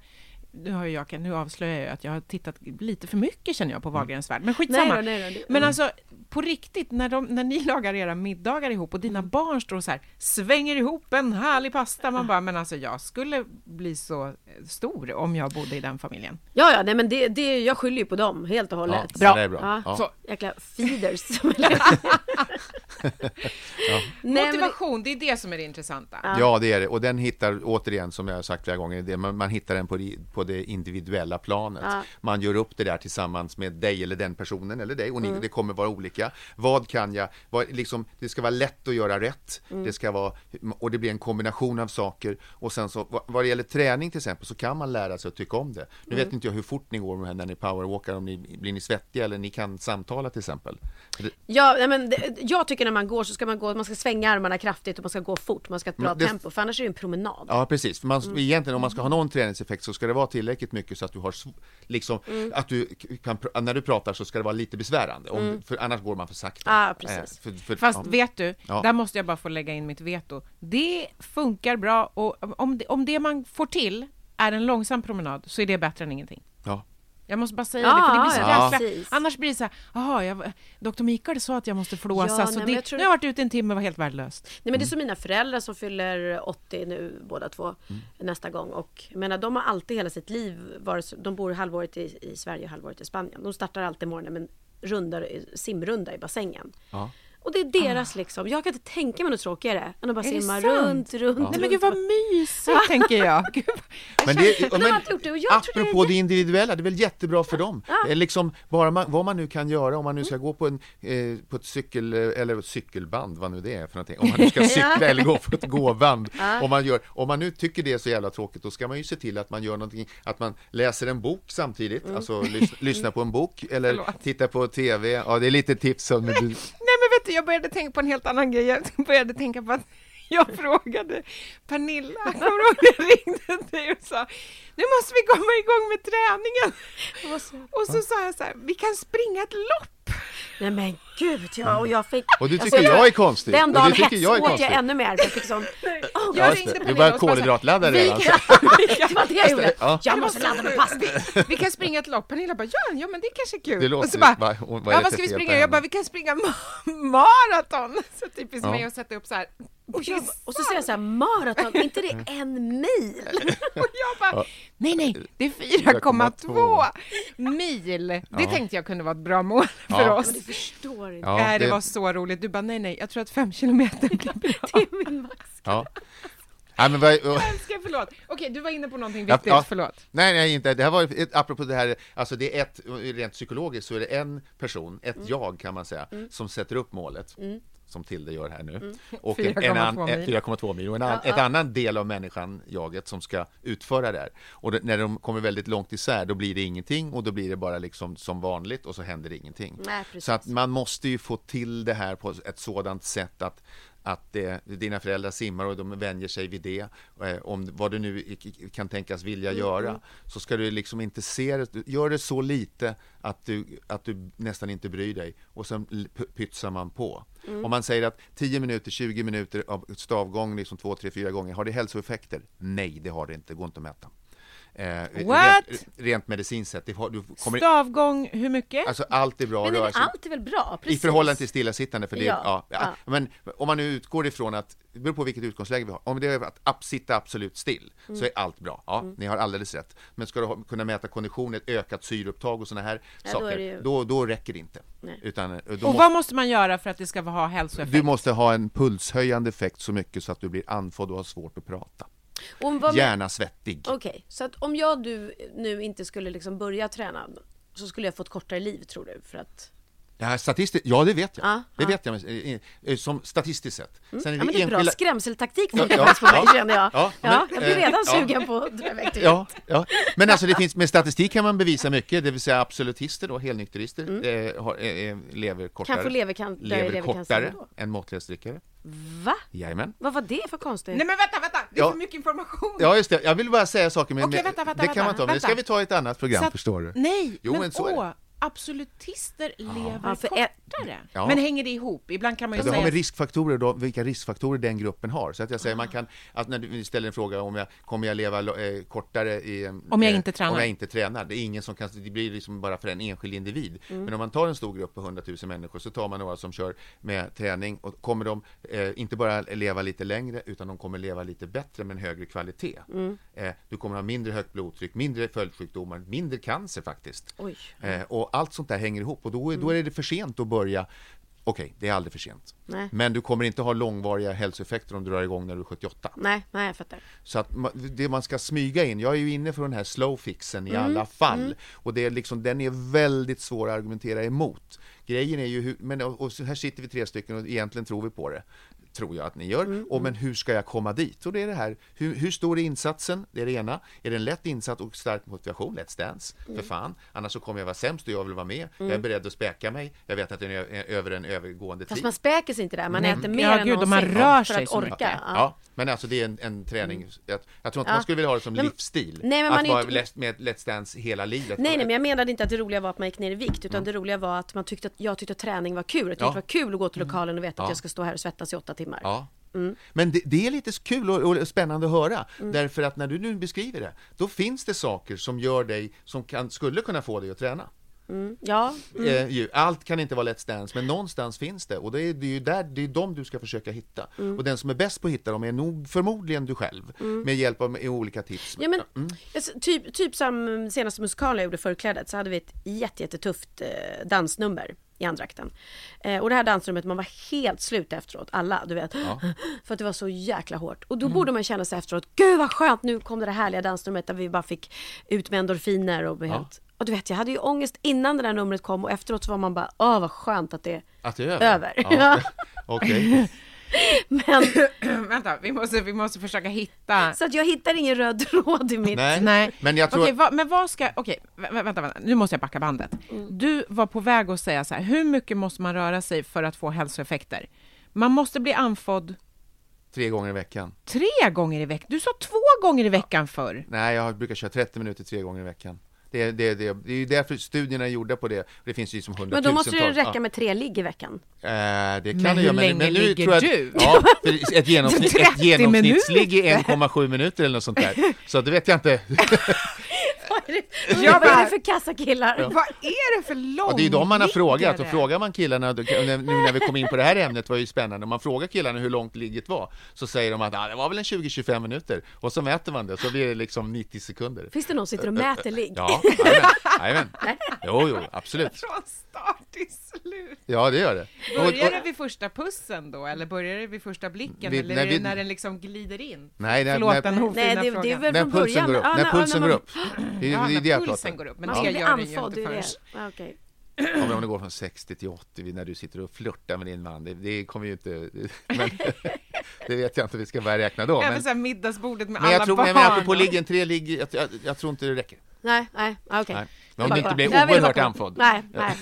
Speaker 1: nu, har jag, nu avslöjar jag att jag har tittat lite för mycket känner jag på Wahlgrens värld, men skitsamma.
Speaker 3: Nej då, nej då, det-
Speaker 1: Men alltså på riktigt, när, de, när ni lagar era middagar ihop och dina barn står och så här svänger ihop en härlig pasta, man bara, men alltså jag skulle bli så eh, stor om jag bodde i den familjen.
Speaker 3: Ja ja, nej men det, det, jag skyller ju på dem helt och hållet.
Speaker 2: Ja,
Speaker 1: Bra.
Speaker 2: Det är bra.
Speaker 3: Ja.
Speaker 2: Ja.
Speaker 1: Så,
Speaker 3: Jäkla feeders. Det-
Speaker 1: motivation, det är det som är det intressanta.
Speaker 2: Ja, det är det. Och den hittar, återigen, som jag har sagt flera gånger, det, man, man hittar den på, det- på det individuella planet.
Speaker 3: Ja.
Speaker 2: Man gör upp det där tillsammans med dig eller den personen eller dig och ni,
Speaker 3: Mm.
Speaker 2: det kommer vara olika. Vad kan jag, vad, liksom, det ska vara lätt att göra rätt,
Speaker 3: Mm.
Speaker 2: det ska vara, och det blir en kombination av saker. Och sen så, vad, vad det gäller träning till exempel, så kan man lära sig att tycka om det. Nu
Speaker 3: Mm.
Speaker 2: vet inte jag hur fort ni går med när ni powerwalkar, om ni blir ni svettiga eller ni kan samtala till exempel.
Speaker 3: Ja, men det, jag tycker när man går så ska man gå, man ska svänga armarna kraftigt och man ska gå fort, man ska ha ett bra
Speaker 2: Men det-
Speaker 3: tempo, för annars är det en promenad.
Speaker 2: Ja, precis. För man,
Speaker 3: Mm.
Speaker 2: Egentligen om man ska ha någon träningseffekt så ska det vara tillräckligt mycket så att du har liksom,
Speaker 3: Mm.
Speaker 2: att du kan, när du pratar så ska det vara lite besvärande, om, för annars går man för sakta.
Speaker 3: Mm. Ja, precis.
Speaker 2: Eh, för, för,
Speaker 1: Fast
Speaker 2: ja.
Speaker 1: vet du,
Speaker 2: Ja.
Speaker 1: där måste jag bara få lägga in mitt veto. Det funkar bra och om det, om det man får till är en långsam promenad så är det bättre än ingenting.
Speaker 2: Ja.
Speaker 1: Jag måste bara säga
Speaker 3: Ja,
Speaker 1: det, för det blir så
Speaker 3: ja,
Speaker 1: jäkla...
Speaker 3: precis.
Speaker 1: Annars blir det så här, jaha, jag, Dr. Mikael sa att jag måste flåsa,
Speaker 3: Ja,
Speaker 1: så
Speaker 3: nej,
Speaker 1: det,
Speaker 3: jag tror
Speaker 1: nu har jag varit ute en timme och var helt värdelöst.
Speaker 3: Nej men det är som mina föräldrar som fyller 80 nu båda två nästa gång och jag menar de har alltid hela sitt liv varit, de bor halvåret i, i Sverige och halvåret i Spanien. De startar alltid morgonen med en runda, simrunda i bassängen.
Speaker 2: Ja.
Speaker 3: Och det är deras liksom, jag kan inte tänka mig något tråkigare än att bara simma
Speaker 1: sant?
Speaker 3: runt, runt,
Speaker 1: Nej men
Speaker 3: runt.
Speaker 1: gud vad mysigt, tänker jag. Gud,
Speaker 2: Men det,
Speaker 3: Men de har alltid gjort det och jag tror det är
Speaker 2: apropå det individuella, det är väl jättebra för dem. Eh, Liksom, bara man, vad man nu kan göra, om man nu ska gå på, en, eh, på ett cykel, eller ett cykelband, vad nu det är för någonting, om man nu ska cykla eller gå på ett gåband. Om, man gör, om man nu tycker det är så jävla tråkigt, då ska man ju se till att man gör någonting, att man läser en bok samtidigt, alltså lys, lyssna på en bok, eller titta på TV. Ja, det är lite tips som du,
Speaker 1: vet du, jag började tänka på en helt annan grej. Jag började tänka på att jag frågade Pernilla, kommer du ihåg när jag ringde dig och sa nu måste vi komma igång med träningen. Och så sa jag så här, vi kan springa ett lopp.
Speaker 3: Nej men gud ja, och jag fick...
Speaker 2: Och du
Speaker 3: alltså,
Speaker 2: tycker jag är konstig.
Speaker 3: Den dagen hetsåt jag ännu mer. Jag fick sån... Oh,
Speaker 1: Jag ringde.
Speaker 2: Du
Speaker 1: bara här,
Speaker 2: kolhydratladda
Speaker 1: vi
Speaker 2: redan.
Speaker 1: kan-
Speaker 3: det var det jag gjorde.
Speaker 2: Ja.
Speaker 3: Jag måste ladda med pasta.
Speaker 1: Vi kan springa ett lopp. Pernilla bara, ja, ja men det kanske är kul.
Speaker 2: Det låter
Speaker 1: och så bara,
Speaker 2: va- vad
Speaker 1: ja, vad ska vi springa? Jag bara, vi kan springa ma- maraton. Så typiskt
Speaker 2: Ja.
Speaker 1: mig att sätta upp så här.
Speaker 3: Och, jag, och så säger jag så här, maraton, inte det en mil?
Speaker 1: Och jag bara, nej nej, det är 4,2 mil. Det tänkte jag kunde vara ett bra mål för
Speaker 2: Ja.
Speaker 1: oss.
Speaker 3: Men förstår inte.
Speaker 2: Ja,
Speaker 1: det,
Speaker 2: det-
Speaker 1: var så roligt. Du bara, nej nej, jag tror att fem kilometer blir bra.
Speaker 3: Det är min max.
Speaker 2: Ja. Nej, men vad,
Speaker 1: Jag älskar, förlåt. Okej, du var inne på någonting
Speaker 2: Ja,
Speaker 1: viktigt,
Speaker 2: ja.
Speaker 1: förlåt.
Speaker 2: Nej, nej, inte. Det här var ett, apropå det här, alltså det är ett, rent psykologiskt så är det en person, ett
Speaker 3: Mm.
Speaker 2: jag kan man säga, som sätter upp målet. Som Tilde gör här nu.
Speaker 3: Mm.
Speaker 2: Och en, en
Speaker 1: 4,2
Speaker 2: an-
Speaker 1: mil.
Speaker 2: eh, 4,2 mil. Och en, an, ett annan del av människan, jaget, som ska utföra det här. Och det, när de kommer väldigt långt isär, då blir det ingenting och då blir det bara liksom som vanligt och så händer ingenting.
Speaker 3: Nej,
Speaker 2: så att man måste ju få till det här på ett sådant sätt att att eh, dina föräldrar simmar och de vänjer sig vid det, eh, om vad du nu kan tänkas vilja
Speaker 3: Mm,
Speaker 2: göra, så ska du liksom inte se det, gör det så lite att du, att du nästan inte bryr dig och sen pytsar man på.
Speaker 3: Mm.
Speaker 2: Om man säger att 10 minuter, 20 minuter av stavgång, liksom 2, 3, 4 gånger, har det hälsoeffekter? Nej, det har det inte, det går inte att mäta. Eh,
Speaker 1: What?
Speaker 2: Rent, rent medicinskt sett, det du kommer,
Speaker 1: Stavgång, hur mycket?
Speaker 2: alltså allt är bra
Speaker 3: Men det är väl,
Speaker 2: rörelse.
Speaker 3: allt är väl bra?
Speaker 2: I
Speaker 3: Precis.
Speaker 2: förhållande till stillasittande, för det,
Speaker 3: Ja,
Speaker 2: ja, ja,
Speaker 3: ja.
Speaker 2: Men om man nu utgår ifrån att, det beror på vilket utgångsläge vi har, om det är att ab- sitta absolut still,
Speaker 3: Mm.
Speaker 2: så är allt bra. Ja, ni har alldeles rätt. Men ska du ha, kunna mäta kondition, ett ökat syreupptag och sådana här
Speaker 3: Ja, då
Speaker 2: saker,
Speaker 3: det ju-
Speaker 2: då, då räcker det inte.
Speaker 3: Nej.
Speaker 2: Utan, eh, då
Speaker 1: och
Speaker 2: måste,
Speaker 1: vad måste man göra för att det ska ha hälsoeffekt?
Speaker 2: du måste ha en pulshöjande effekt så mycket så att du blir andfådd och har svårt att prata.
Speaker 3: Med-
Speaker 2: Gärna svettig.
Speaker 3: Okej, så att om jag du nu inte skulle liksom börja träna så skulle jag få ett kortare liv tror du? För att...
Speaker 2: Det här statistiskt, ja det vet jag.
Speaker 3: Ja,
Speaker 2: det
Speaker 3: ja.
Speaker 2: vet jag, eh, eh, som statistiskt sett. Sen
Speaker 3: Ja, men det är bra
Speaker 2: enskilda-
Speaker 3: skrämseltaktik
Speaker 2: Ja,
Speaker 3: funkar
Speaker 2: ja,
Speaker 3: bäst på mig
Speaker 2: ja,
Speaker 3: känner jag.
Speaker 2: ja,
Speaker 3: Ja,
Speaker 2: men,
Speaker 3: jag blir
Speaker 2: eh,
Speaker 3: redan
Speaker 2: ja.
Speaker 3: sugen på att dra iväg
Speaker 2: Ja, ja, men alltså det finns, med statistik kan man bevisa mycket, det vill säga absolutister då, helnykterister, eh, har, eh, lever kortare.
Speaker 3: Mm. få i
Speaker 2: lever
Speaker 3: levercancer
Speaker 2: kortare än måttlighetsdrickare.
Speaker 3: Va?
Speaker 2: Jajamän.
Speaker 3: Vad var det för konstigt?
Speaker 1: Nej men vänta, vänta! Det är
Speaker 2: Ja.
Speaker 1: för mycket information!
Speaker 2: Ja, just det. Jag vill bara säga saker, men men
Speaker 1: vänta, vänta,
Speaker 2: det kan man
Speaker 1: vänta,
Speaker 2: ta, men det ska
Speaker 1: vänta.
Speaker 2: vi ta i ett annat program,
Speaker 1: att-
Speaker 2: förstår du.
Speaker 1: Nej,
Speaker 2: Jo,
Speaker 1: men,
Speaker 2: men så
Speaker 1: åh, absolutister lever
Speaker 3: Ja,
Speaker 1: kortare.
Speaker 2: Ja.
Speaker 1: Men hänger det ihop? Ibland kan man ju
Speaker 2: Ja, det har
Speaker 1: säga...
Speaker 2: med riskfaktorer då, vilka riskfaktorer den gruppen har. Så att jag säger, man kan, att när du ställer en fråga om jag kommer jag leva eh, kortare i, eh,
Speaker 1: Om jag
Speaker 2: eh,
Speaker 1: inte tränar.
Speaker 2: Om jag inte tränar. Det är ingen som kan, det blir liksom bara för en enskild individ.
Speaker 1: Mm.
Speaker 2: Men om man tar en stor grupp på 100 000 människor så tar man några som kör med träning och kommer de eh, inte bara leva lite längre utan de kommer leva lite bättre med en högre kvalitet.
Speaker 1: Mm.
Speaker 2: Eh, du kommer ha mindre högt blodtryck, mindre följdsjukdomar, mindre cancer faktiskt.
Speaker 3: Oj.
Speaker 2: Eh, och allt sånt där hänger ihop och då, är- då är det för sent att börja Okej, det är aldrig för sent.
Speaker 3: Nej.
Speaker 2: Men du kommer inte ha långvariga hälsoeffekter om du drar igång när du är 78.
Speaker 3: Nej, nej jag fattar.
Speaker 2: Så att det man ska smyga in, jag är ju inne för den här slow fixen i
Speaker 3: Mm,
Speaker 2: alla fall. Och det är liksom, den är väldigt svår att argumentera emot. Grejen är ju hur, men och och här sitter vi tre stycken och egentligen tror vi på det. Tror jag att ni gör.
Speaker 3: Mm,
Speaker 2: Och men hur ska jag komma dit? Och det är det här, hur, hur stor är insatsen? Det är det ena. Är det en lätt insats och stark motivation? Let's dance,
Speaker 3: Mm.
Speaker 2: för fan. Annars så kommer jag vara sämst och jag vill vara med. Jag är beredd att späka mig. Jag vet att det är över en övergående
Speaker 3: Fast
Speaker 2: tid.
Speaker 3: man späker sig inte där, man äter mer
Speaker 1: Ja,
Speaker 3: än
Speaker 1: gud,
Speaker 3: någonsin
Speaker 1: man rör
Speaker 3: för
Speaker 1: sig
Speaker 3: att
Speaker 1: så
Speaker 3: orka. Ja.
Speaker 2: Ja, men alltså det är en, en träning. Jag, jag tror inte
Speaker 3: Ja.
Speaker 2: man skulle vilja ha det som
Speaker 3: Men-
Speaker 2: livsstil.
Speaker 3: Nej, men man
Speaker 2: att vara
Speaker 3: inte-
Speaker 2: lätt- med Let's Dance hela livet.
Speaker 3: Nej, nej, men jag menade inte att det roliga var att man gick ner i vikt, utan det roliga var att man tyckte att jag tyckte att träning var kul. Att det
Speaker 2: Ja.
Speaker 3: var kul att gå till lokalen och veta att
Speaker 2: Ja.
Speaker 3: jag ska stå här och svettas i åtta timmar.
Speaker 2: Ja.
Speaker 3: Mm.
Speaker 2: Men det, det är lite kul och, och spännande att höra, därför att när du nu beskriver det, då finns det saker som gör dig, som kan, skulle kunna få dig att träna.
Speaker 3: Ja,
Speaker 2: Eh, ju, allt kan inte vara Let's Dance, men någonstans finns det och det är, det är ju där, det är de du ska försöka hitta.
Speaker 3: Mm.
Speaker 2: Och den som är bäst på att hitta dem är nog förmodligen du själv, med hjälp av med olika tips.
Speaker 3: Ja, men,
Speaker 2: Mm.
Speaker 3: alltså, typ, typ som senaste musikalen jag gjorde, Förklädet, så hade vi ett jätte, jättetufft eh, dansnummer i andrakten. Eh, och det här dansrummet, man var helt slut efteråt, alla, du vet. För att det var så jäkla hårt. Och då
Speaker 2: Mm.
Speaker 3: borde man känna sig efteråt, gud vad skönt, nu kom det där härliga dansrummet där vi bara fick ut med endorfiner och blev
Speaker 2: Ja.
Speaker 3: helt... Och du vet, jag hade ju ångest innan det där numret kom och efteråt så var man bara, åh vad skönt att det
Speaker 2: Att det är över?
Speaker 3: över.
Speaker 2: Ja. Okej.
Speaker 3: Men,
Speaker 1: vänta, vi måste, vi måste försöka hitta...
Speaker 3: så att jag hittar ingen röd tråd i mitt...
Speaker 2: Nej.
Speaker 1: Nej,
Speaker 2: Men jag tror
Speaker 1: Okej, vad- men vad ska, okej, vä- vänta, vänta, nu måste jag backa bandet.
Speaker 3: Mm.
Speaker 1: Du var på väg att säga så här, hur mycket måste man röra sig för att få hälsoeffekter? Man måste bli andfådd
Speaker 2: Tre gånger i veckan.
Speaker 1: tre gånger i veckan. Du sa två gånger i veckan förr.
Speaker 2: Nej, jag brukar köra 30 minuter tre gånger i veckan. Det är, det, det, är- det är ju därför studierna är gjorda på det. Det finns ju som
Speaker 3: Men
Speaker 2: hundratusentals.
Speaker 3: då måste det räcka
Speaker 2: ja.
Speaker 3: med tre ligg i veckan.
Speaker 2: Eh, det kan
Speaker 1: Men
Speaker 2: det
Speaker 1: hur
Speaker 2: göra,
Speaker 1: länge
Speaker 2: men nu
Speaker 1: ligger
Speaker 2: tror jag,
Speaker 1: du?
Speaker 2: Ja, för ett, genomsnitt,
Speaker 1: 30
Speaker 2: ett genomsnittsligg är
Speaker 1: minuter.
Speaker 2: 1,7 minuter eller något sånt där. Så det vet jag inte.
Speaker 1: Jag
Speaker 3: vad är det för kassakillar?
Speaker 1: Vad är det för långliggare?
Speaker 2: Och det är de man har frågat. Och frågar man killarna, nu när vi kom in på det här ämnet var ju spännande. Om man frågar killarna hur långt ligget var, så säger de att ah, det var väl en 20-25 minuter. Och så mäter man det, så blir det liksom 90 sekunder.
Speaker 3: Finns det någon som sitter och mäter ligg?
Speaker 2: Ja, jajamän. Jo, jo, absolut.
Speaker 1: Från start till slut.
Speaker 2: Ja, det gör det.
Speaker 1: Börjar det vid första pussen då, eller börjar det vid första blicken,
Speaker 2: Vi-
Speaker 1: eller
Speaker 2: när vi-
Speaker 1: när den liksom glider in?
Speaker 2: Nej, när,
Speaker 1: Förlåt
Speaker 2: när,
Speaker 1: den ofina
Speaker 3: Nej, det, det är
Speaker 1: frågan.
Speaker 3: väl
Speaker 2: när
Speaker 3: från
Speaker 2: pulsen
Speaker 3: början.
Speaker 2: går upp. När pulsen
Speaker 3: man-
Speaker 2: går upp. Det är,
Speaker 1: Ja,
Speaker 2: det är det
Speaker 1: när
Speaker 2: jag
Speaker 1: pulsen
Speaker 2: pratar
Speaker 1: går upp, men det gör den ju inte förrän...
Speaker 3: Ja,
Speaker 2: men om det går från 60 till 80 när du sitter och flörtar med din man, det, det kommer ju inte... Men, det vet jag inte, vi ska börja räkna då.
Speaker 1: Även
Speaker 2: Men,
Speaker 1: så här middagsbordet med
Speaker 2: men jag
Speaker 1: alla
Speaker 2: tror,
Speaker 1: barn.
Speaker 2: nej, men apropå liggen, tre ligg, jag, jag, jag tror inte det räcker.
Speaker 3: Nej, nej, okej.
Speaker 2: Nej. Men om du inte blir
Speaker 3: Jag
Speaker 2: oerhört andfådd.
Speaker 3: Nej, nej.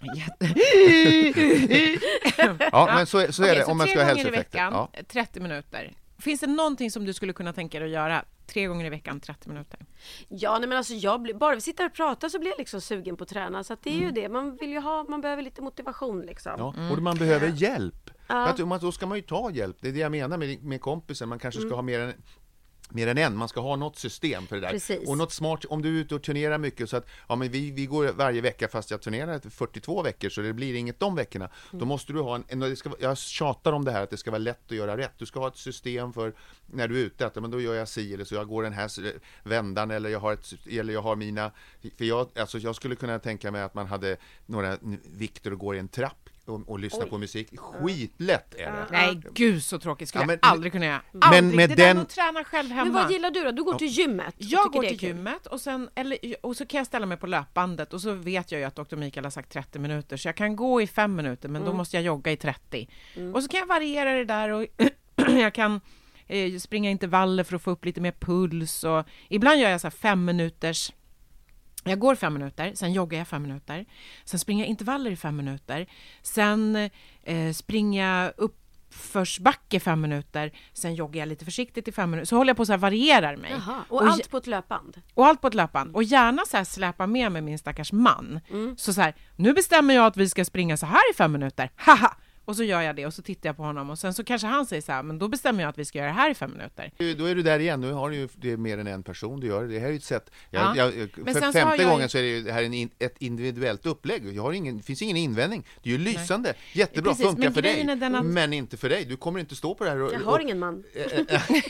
Speaker 2: Ja, men så, så är
Speaker 1: Okej,
Speaker 2: det om man ska ha
Speaker 1: gånger i
Speaker 2: hälsoeffekter.
Speaker 1: veckan,
Speaker 2: Ja.
Speaker 1: 30 minuter. Finns det någonting som du skulle kunna tänka dig att göra tre gånger i veckan, 30 minuter?
Speaker 3: Ja, nej, men alltså jag blir, bara vi sitter och pratar så blir jag liksom sugen på att träna. Så att det är
Speaker 2: Mm.
Speaker 3: ju det, man vill ju ha, man behöver lite motivation liksom.
Speaker 2: Ja, och man behöver hjälp.
Speaker 3: Ja.
Speaker 2: Att, man, då ska man ju ta hjälp. Det är det jag menar med, med kompisen. Man kanske ska ha mer än mer än en, man ska ha något system för det där.
Speaker 3: Precis.
Speaker 2: Och något smart, om du är ute och turnerar mycket så att ja, men vi, vi går varje vecka fast jag turnerar 42 veckor så det blir inget de veckorna. Då måste du ha en, en det ska, jag tjatar om det här att det ska vara lätt att göra rätt. Du ska ha ett system för när du är ute, att men då gör jag si eller så, jag går den här vändan eller jag har, ett, eller jag har mina, för jag, alltså jag skulle kunna tänka mig att man hade några vikter och går i en trapp och, och lyssnar på musik. Skitlätt är det.
Speaker 1: Nej, gud så tråkigt. skulle
Speaker 2: Ja, men-
Speaker 1: jag aldrig kunna göra.
Speaker 2: Men
Speaker 1: Aldrig.
Speaker 2: med
Speaker 1: det där
Speaker 2: den-
Speaker 1: med att träna själv hemma.
Speaker 3: Men vad gillar du då? Du går till gymmet? och
Speaker 1: Jag går till gymmet och, sen, eller, och så kan jag ställa mig på löpbandet och så vet jag ju att Dr. Mikael har sagt 30 minuter så jag kan gå i fem minuter men
Speaker 3: Mm.
Speaker 1: då måste jag jogga i 30. Och så kan jag variera det där och jag kan eh, springa intervaller för att få upp lite mer puls och ibland gör jag så här fem minuters jag går fem minuter, sen joggar jag fem minuter, sen springer jag intervaller i fem minuter, sen eh, springer jag uppförsbacke fem minuter, sen joggar jag lite försiktigt i fem minuter, så håller jag på så här varierar mig.
Speaker 3: Jaha. Och,
Speaker 1: Och
Speaker 3: allt på ett löpband?
Speaker 1: Och allt på ett löpband. Och gärna så här släpa med mig min stackars man.
Speaker 3: Mm.
Speaker 1: Så så här, nu bestämmer jag att vi ska springa så här i fem minuter, haha! Och så gör jag det och så tittar jag på honom och sen så kanske han säger så här, men då bestämmer jag att vi ska göra det här i fem minuter.
Speaker 2: Då är du där igen, nu har du ju det är mer än en person du gör. Det här är ju ett sätt, jag,
Speaker 1: Ja.
Speaker 2: jag, för
Speaker 1: sen så har
Speaker 2: femte
Speaker 1: jag
Speaker 2: gången så är det ju det här en ett individuellt upplägg. Jag har ingen, det finns ingen invändning. Det är ju lysande, jättebra,
Speaker 1: Precis,
Speaker 2: funkar
Speaker 1: men
Speaker 2: för dig.
Speaker 1: är att-
Speaker 2: Men inte för dig. Du kommer inte stå på det här och...
Speaker 3: Jag har ingen man.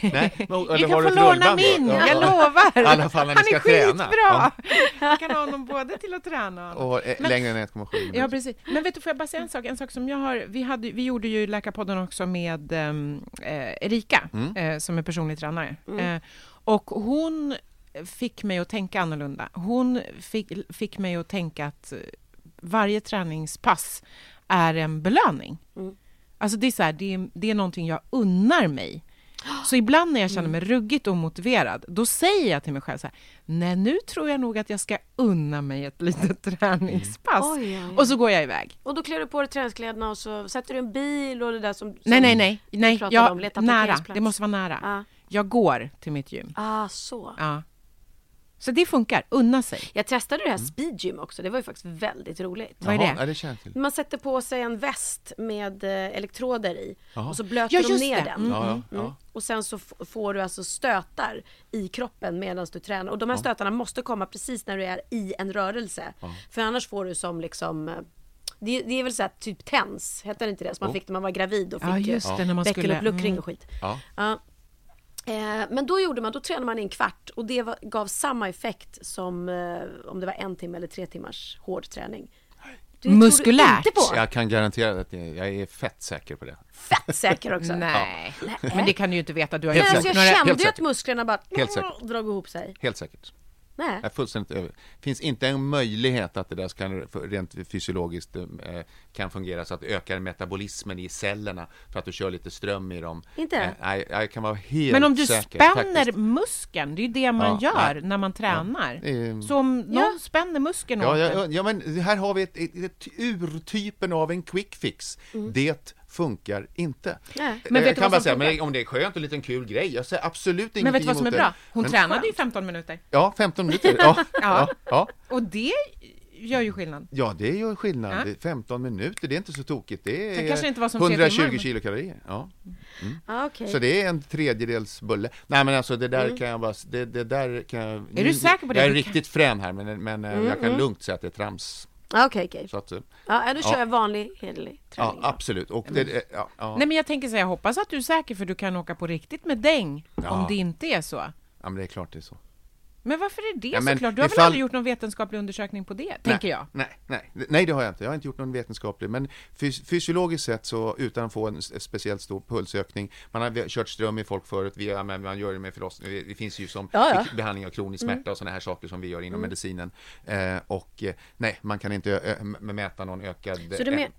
Speaker 2: Nej, men, eller
Speaker 1: kan
Speaker 2: har
Speaker 1: få låna min,
Speaker 2: Ja.
Speaker 1: jag lovar!
Speaker 2: I alla fall när
Speaker 1: han
Speaker 2: ni ska
Speaker 1: är
Speaker 2: träna.
Speaker 1: skitbra! Jag kan ha honom både till att träna och
Speaker 2: Och eh,
Speaker 1: Men-
Speaker 2: längre än 1,7
Speaker 1: Ja, precis. Men vet du, får jag bara säga en sak? En sak som jag har, vi, hade, vi gjorde ju Läkarpodden också med ehm, eh, Erika,
Speaker 2: Mm.
Speaker 1: eh, som är personlig tränare. Eh, och hon fick mig att tänka annorlunda. Hon fick, fick mig att tänka att eh, varje träningspass är en belöning. Alltså det är så här, det är, det är någonting jag unnar mig. Så ibland när jag känner mig ruggigt omotiverad, då säger jag till mig själv så här, nej nu tror jag nog att jag ska unna mig ett litet träningspass.
Speaker 3: Oj, oj, oj.
Speaker 1: Och så går jag iväg.
Speaker 3: Och då klär du på dig träningskläderna och så sätter du en bil och det där som... som
Speaker 1: Nej, nej, nej, nej, jag,
Speaker 3: om,
Speaker 1: nära. Det måste vara nära.
Speaker 3: Ja.
Speaker 1: Jag går till mitt gym.
Speaker 3: Ah, så.
Speaker 1: Ja. Så det funkar, unna sig.
Speaker 3: Jag testade det här speedgym också, det var ju faktiskt väldigt roligt.
Speaker 1: Vad är
Speaker 2: Jaha,
Speaker 1: det?
Speaker 2: Ja, det känner jag till.
Speaker 3: Man sätter på sig en väst med eh, elektroder i och så blöter
Speaker 1: Ja,
Speaker 3: de
Speaker 1: just
Speaker 3: ner
Speaker 1: det.
Speaker 3: den.
Speaker 1: Mm,
Speaker 2: Ja, ja,
Speaker 3: Mm.
Speaker 2: ja.
Speaker 3: Och sen så f- får du alltså stötar i kroppen medan du tränar. Och de här stötarna måste komma precis när du är i en rörelse. För annars får du som liksom eh, det, det är väl så här typ TENS, hette det inte det? Som man
Speaker 2: Jo.
Speaker 3: fick när man var gravid och fick
Speaker 1: Ja,
Speaker 3: eh,
Speaker 1: just det, när man skulle...
Speaker 3: bäckenuppluckring
Speaker 1: mm.
Speaker 3: och skit.
Speaker 2: Ja.
Speaker 3: Ja. Eh, men då gjorde man, då tränade man i en kvart och det var, gav samma effekt som eh, om det var en timme eller tre timmars hård träning. Det
Speaker 1: Muskulärt.
Speaker 3: inte på.
Speaker 2: Jag kan garantera att jag, är fett säker på det.
Speaker 3: Fett säker också.
Speaker 1: Nej. men det kan du ju inte veta. Du har ju
Speaker 3: Nej, alltså jag kände ju att musklerna bara drog ihop sig.
Speaker 2: Helt säkert.
Speaker 3: Nej.
Speaker 2: Jag är fullständigt över. finns inte en möjlighet att det där ska, rent fysiologiskt eh, kan fungera så att det ökar metabolismen i cellerna för att du kör lite ström i dem.
Speaker 3: Inte?
Speaker 2: Eh, Nej, jag kan vara helt
Speaker 1: Men om du
Speaker 2: säker.
Speaker 1: spänner
Speaker 2: faktiskt.
Speaker 1: muskeln, det är ju det man
Speaker 2: Ja,
Speaker 1: gör
Speaker 2: nej.
Speaker 1: när man tränar.
Speaker 2: Eh,
Speaker 1: Så om någon
Speaker 3: Ja.
Speaker 1: spänner muskeln
Speaker 2: Ja, ja, ja, ja, men här har vi ett, ett, ett urtypen av en quick fix. Det funkar inte.
Speaker 3: Nej.
Speaker 1: Mm. Men vet
Speaker 2: jag
Speaker 1: du
Speaker 2: kan bara säga, men om det är skönt och liten kul grej, jag säger absolut ingenting
Speaker 1: Men vet du vad som är bra? Hon
Speaker 2: Men-
Speaker 1: tränade i 15 minuter.
Speaker 2: Ja, 15 minuter. Ja, ja. ja.
Speaker 1: Och det gör ju skillnad.
Speaker 2: Ja, det gör skillnad.
Speaker 1: Ja.
Speaker 2: Det är 15 minuter, det är inte så tokigt. Det är
Speaker 1: kanske det inte var som tre
Speaker 2: 120
Speaker 1: timmar, men-
Speaker 2: kilokalorier. Ja.
Speaker 3: Ah, okej.
Speaker 2: Så det är en tredjedels bulle. Nej men alltså det där kan jag bara, det, det där kan jag...
Speaker 1: Är du säker på det?
Speaker 2: Jag är riktigt frän här men, men eh, jag kan lugnt säga att det är trams.
Speaker 3: Okej, okej.
Speaker 2: Så att, eh,
Speaker 3: Ja, då kör
Speaker 2: Ja.
Speaker 3: jag vanlig hederlig
Speaker 2: ja,
Speaker 3: träning. då.
Speaker 2: absolut. Och det, det- ja, ja.
Speaker 1: Nej men jag tänker så här, jag hoppas att du är säker för du kan åka på riktigt med däng
Speaker 2: Ja.
Speaker 1: om det inte är så.
Speaker 2: ja, men det är klart det är så.
Speaker 1: Men varför är det
Speaker 2: Ja, men
Speaker 1: såklart? Du har väl
Speaker 2: ifall-
Speaker 1: aldrig gjort någon vetenskaplig undersökning på det, tänker jag?
Speaker 2: Nej, nej, nej, det har jag inte. Jag har inte gjort någon vetenskaplig, men fys fysiologiskt sett så utan att få en speciellt stor pulsökning. Man har kört ström i folk förut, vi, ja, man gör det med förlossning. Det- Det finns ju som
Speaker 3: Ja,
Speaker 2: behandling av kronisk
Speaker 3: Mm.
Speaker 2: smärta och sådana här saker som vi gör inom
Speaker 3: Mm.
Speaker 2: medicinen. Eh, och eh, nej, man kan inte mäta någon ökad,
Speaker 1: men-